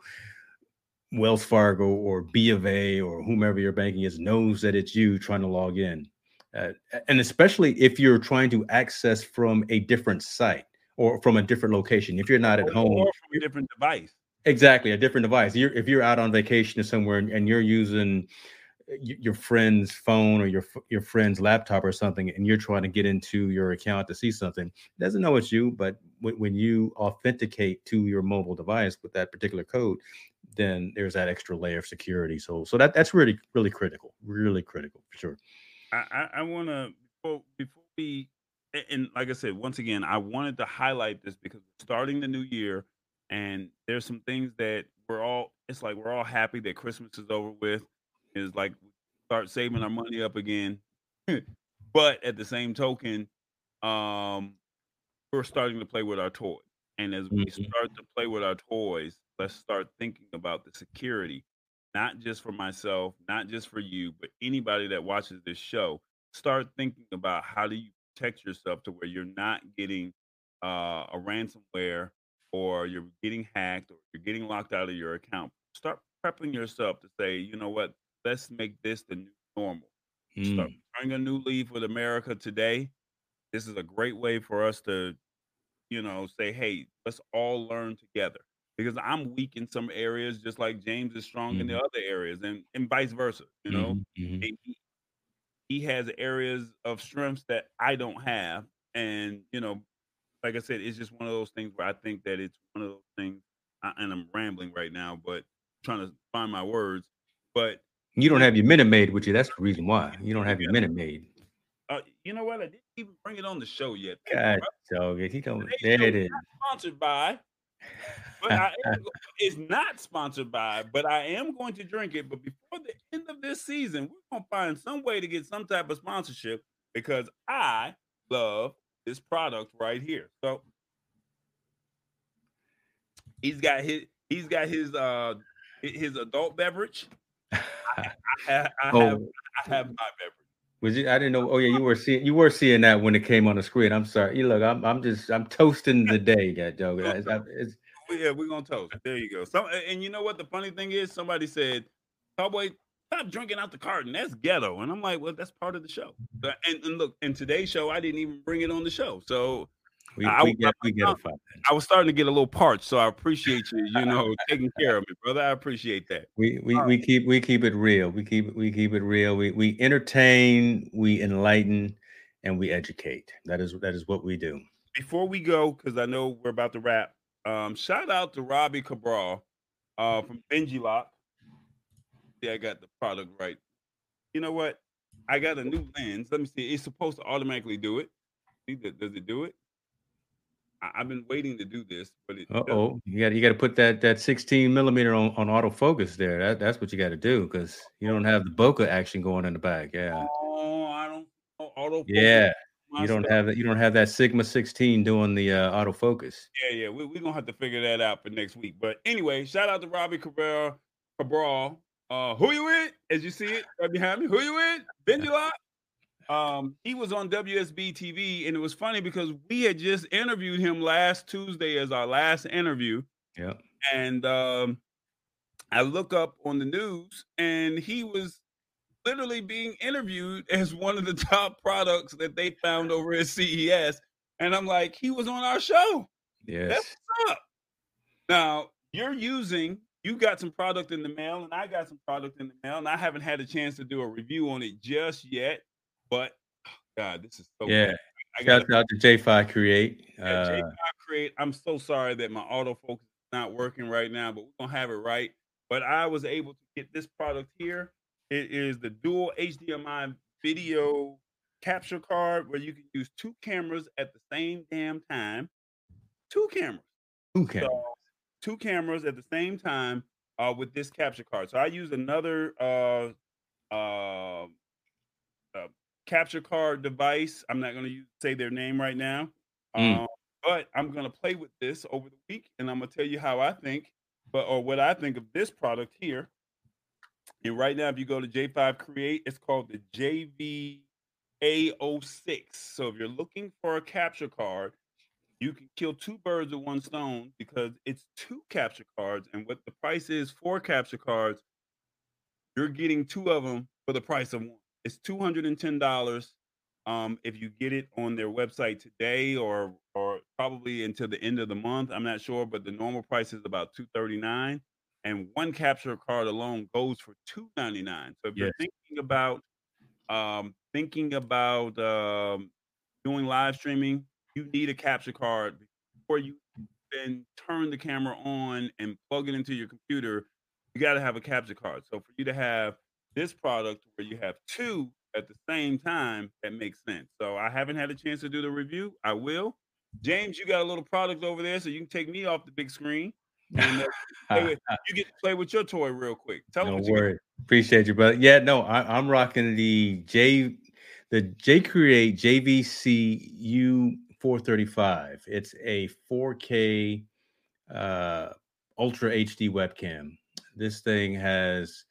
Speaker 1: Wells Fargo or B of A or whomever your banking is knows that it's you trying to log in. Uh, and especially if you're trying to access from a different site or from a different location. If you're not at or home, or
Speaker 2: from a different device.
Speaker 1: Exactly, a different device. You're, if you're out on vacation or somewhere and, and you're using your friend's phone or your your friend's laptop or something and you're trying to get into your account to see something doesn't know it's you but when, you authenticate to your mobile device with that particular code then there's that extra layer of security. So so that that's really really critical really critical for sure.
Speaker 2: I i, I want to before, before we and like i said once again i wanted to highlight this because starting the new year and there's some things that we're all it's like we're all happy that christmas is over with is like start saving our money up again. <laughs> but at the same token, um, we're starting to play with our toys. And as we mm-hmm. start to play with our toys, let's start thinking about the security, not just for myself, not just for you, but anybody that watches this show. Start thinking about how do you protect yourself to where you're not getting uh, a ransomware or you're getting hacked or you're getting locked out of your account. Start prepping yourself to say, you know what, let's make this the new normal. Mm. Start turning a new leaf with America today. This is a great way for us to, you know, say, hey, let's all learn together. Because I'm weak in some areas, just like James is strong mm. in the mm-hmm. other areas, and, and vice versa. You know, mm-hmm. he, he has areas of strengths that I don't have. And, you know, like I said, it's just one of those things where I think that it's one of those things, I, and I'm rambling right now, but trying to find my words. But
Speaker 1: you don't have your Minute Maid with you. That's the reason why you don't have your Minute Maid.
Speaker 2: Uh, you know what? I didn't even bring it on the show yet.
Speaker 1: God, dog, he don't. There it is.
Speaker 2: Sponsored by, but I am, <laughs> it's not sponsored by. But I am going to drink it. But before the end of this season, we're gonna find some way to get some type of sponsorship because I love this product right here. So he's got his he's got his uh his adult beverage I, have, I, oh. have, I have my beverage.
Speaker 1: Was you? I didn't know. Oh yeah, you <laughs> were seeing you were seeing that when it came on the screen. I'm sorry. You look, I'm I'm just I'm toasting the day, that <laughs> dog. It's, it's,
Speaker 2: yeah, we're gonna toast. There you go. So, and you know what the funny thing is? Somebody said, "Cowboy, stop drinking out the carton. That's ghetto." And I'm like, "Well, that's part of the show." And, and look, in today's show, I didn't even bring it on the show. So we, I, we get, we get I, I was starting to get a little parched, so I appreciate you, you know, taking care of me, brother. I appreciate that.
Speaker 1: We we, we keep we keep it real. We keep we keep it real. We we entertain, we enlighten, and we educate. That is that is what we do.
Speaker 2: Before we go, because I know we're about to wrap. Um, shout out to Robbie Cabral uh, from BenjiLock. Yeah, I got the product right. You know what? I got a new lens. Let me see. It's supposed to automatically do it. Does it do it? I, have been waiting to do this, but it.
Speaker 1: oh, you got you got to put that that 16 millimeter on, on autofocus there. That that's what you got to do because you don't have the bokeh action going in the back. Yeah.
Speaker 2: Oh, I don't. Auto.
Speaker 1: Yeah. You don't stuff. have that. You don't have that Sigma 16 doing the uh, autofocus.
Speaker 2: Yeah, yeah. We're we gonna have to figure that out for next week. But anyway, shout out to Robbie Cabral, Cabral. Uh, who you with? As you see it right behind me. Who you with? BenjiLock. Um, he was on WSB TV, and it was funny because we had just interviewed him last Tuesday as our last interview.
Speaker 1: Yeah.
Speaker 2: And um, I look up on the news, and he was literally being interviewed <laughs> as one of the top products that they found <laughs> over at CES. And I'm like, he was on our show.
Speaker 1: Yes. That's
Speaker 2: what's up. Now, you're using, you got some product in the mail, and I got some product in the mail, and I haven't had a chance to do a review on it just yet. But oh God, this is so
Speaker 1: yeah. I got out to J5 Create.
Speaker 2: Yeah, uh, J5 Create. I'm so sorry that my autofocus is not working right now, but we're gonna have it right. But I was able to get this product here. It is the dual HDMI video capture card where you can use two cameras at the same damn time. Two cameras.
Speaker 1: Two cameras. So,
Speaker 2: two cameras at the same time uh, with this capture card. So I use another uh, uh, uh capture card device. I'm not going to say their name right now, mm. um, but I'm going to play with this over the week, and I'm going to tell you how I think, but or what I think of this product here. And right now, if you go to J5 Create, it's called the JV-A06. So if you're looking for a capture card, you can kill two birds with one stone because it's two capture cards, and what the price is for capture cards, you're getting two of them for the price of one. It's two hundred and ten dollars. Um, if you get it on their website today, or or probably until the end of the month, I'm not sure, but the normal price is about two thirty nine, and one capture card alone goes for two ninety nine. So if yes. you're thinking about um, thinking about um, doing live streaming, you need a capture card before you then turn the camera on and plug it into your computer. You got to have a capture card. So for you to have this product where you have two at the same time, that makes sense. So I haven't had a chance to do the review. I will. James, you got a little product over there, so you can take me off the big screen. And, uh, with, <laughs> you get to play with your toy real quick. Tell
Speaker 1: no worry. Appreciate you, brother. Yeah, no, I, am rocking the J, the J Create JVC U 435. It's a 4K uh, Ultra HD webcam. This thing has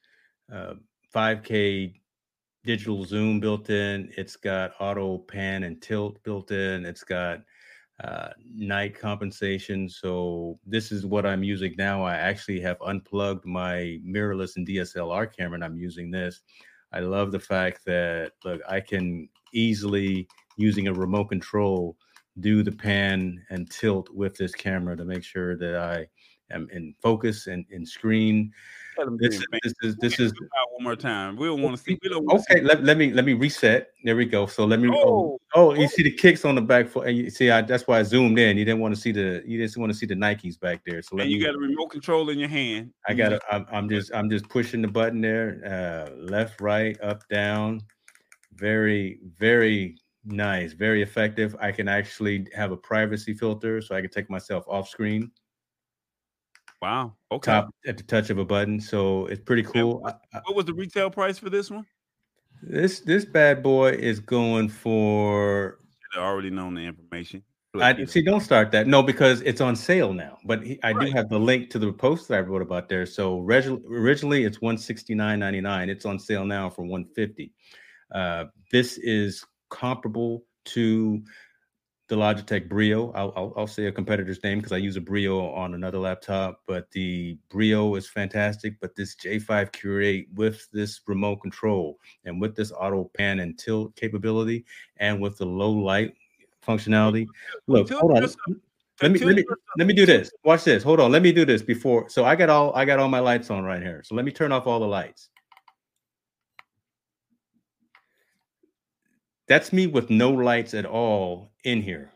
Speaker 1: uh, 5K digital zoom built in. It's got auto pan and tilt built in. It's got uh, night compensation. So this is what I'm using now. I actually have unplugged my mirrorless and DSLR camera, and I'm using this. I love the fact that look, I can easily using a remote control do the pan and tilt with this camera to make sure that I am in focus and in screen. This, is, this is this is
Speaker 2: one more time. We don't want to see. We
Speaker 1: don't okay, see. let, let me let me reset. There we go. So let me. Oh, oh, oh you see the kicks on the back foot, and you see I, that's why I zoomed in. You didn't want to see the you didn't want to see the Nikes back there. So
Speaker 2: and you me, got a remote control in your hand.
Speaker 1: I got it. I'm, I'm just I'm just pushing the button there, uh, left, right, up, down. Very very nice, very effective. I can actually have a privacy filter, so I can take myself off screen.
Speaker 2: Wow. Okay.
Speaker 1: Top at the touch of a button. So it's pretty cool.
Speaker 2: What, what was the retail price for this one?
Speaker 1: This this bad boy is going for.
Speaker 2: I already known the information.
Speaker 1: I see. Don't start that. No, because it's on sale now. But he, I right. do have the link to the post that I wrote about there. So reg- originally it's one sixty nine ninety nine. It's on sale now for one fifty. Uh, this is comparable to the Logitech Brio. I'll, I'll, I'll say a competitor's name because I use a Brio on another laptop, but the Brio is fantastic. But this J5 Create with this remote control and with this auto pan and tilt capability and with the low light functionality. Look, hold on. Let me, let me let me do this. Watch this. Hold on. Let me do this before. So I got all I got all my lights on right here. So let me turn off all the lights. That's me with no lights at all in here.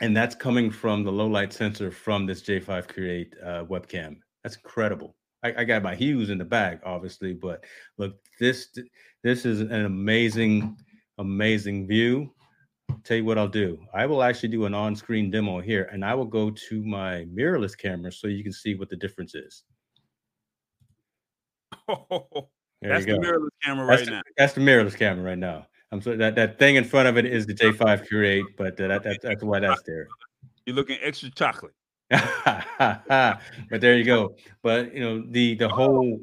Speaker 1: And that's coming from the low light sensor from this J5 Create uh, webcam. That's incredible. I, I, got my Hues in the back, obviously, but look, this this is an amazing, amazing view. tell you what I'll do. I will actually do an on-screen demo here, and I will go to my mirrorless camera so you can see what the difference is. <laughs>
Speaker 2: Oh, that's the mirrorless camera right
Speaker 1: that's
Speaker 2: now.
Speaker 1: That's the mirrorless camera right now. I'm so that that thing in front of it is the J5 Create, but uh, that, that that's why that's there.
Speaker 2: You're looking extra chocolate. <laughs>
Speaker 1: but there you go. But you know the the whole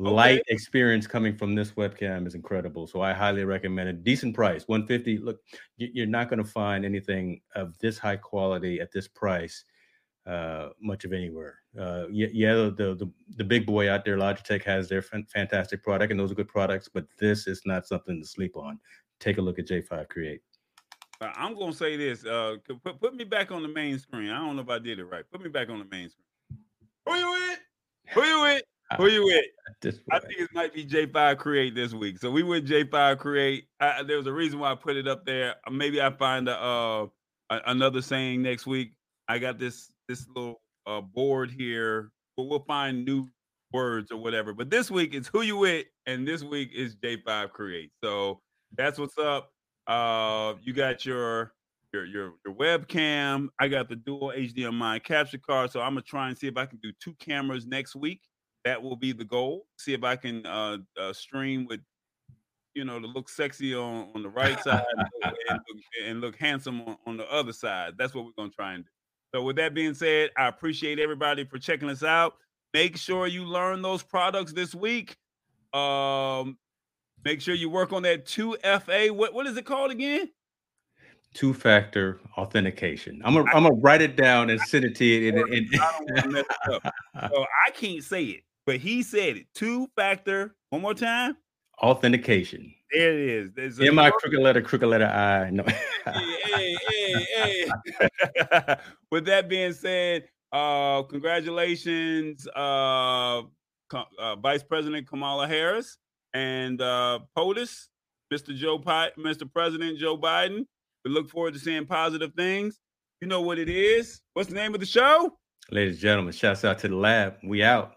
Speaker 1: light okay. experience coming from this webcam is incredible. So I highly recommend it. Decent price, 150. Look, you're not going to find anything of this high quality at this price uh, much of anywhere. Uh, yeah, yeah the, the, the big boy out there, Logitech has their fantastic product, and those are good products. But this is not something to sleep on. Take a look at J5 Create.
Speaker 2: Uh, I'm gonna say this. Uh, put put me back on the main screen. I don't know if I did it right. Put me back on the main screen. Who you with? Who you with? <laughs> Who you with? I think it might be J5 Create this week. So we with J5 Create. I, there was a reason why I put it up there. Maybe I find a, uh, another saying next week. I got this this little uh, board here, but we'll find new words or whatever. But this week it's who you with, and this week is J5 Create. So that's what's up. Uh, you got your your your your webcam. I got the dual HDMI capture card. So I'm gonna try and see if I can do two cameras next week. That will be the goal. See if I can uh, uh stream with you know to look sexy on on the right side and, look, and, look, and, look, handsome on, on the other side. That's what we're gonna try and do. So with that being said, I appreciate everybody for checking us out. Make sure you learn those products this week. Um, make sure you work on that 2FA. What what is it called again?
Speaker 1: Two factor authentication. I'm gonna I, am gonna write it down and send it to you. And, and, I don't
Speaker 2: it up. So I can't say it, but he said it. Two factor. One more time.
Speaker 1: Authentication.
Speaker 2: There it is. There's
Speaker 1: In my crooked letter, crooked letter I. No.
Speaker 2: hey, hey, hey, With that being said, uh, congratulations, uh, uh, Vice President Kamala Harris and uh, POTUS, Mr. Joe, Pi- Mr. President Joe Biden. We look forward to seeing positive things. You know what it is. What's the name of the show?
Speaker 1: Ladies and gentlemen, shouts out to the lab. We out.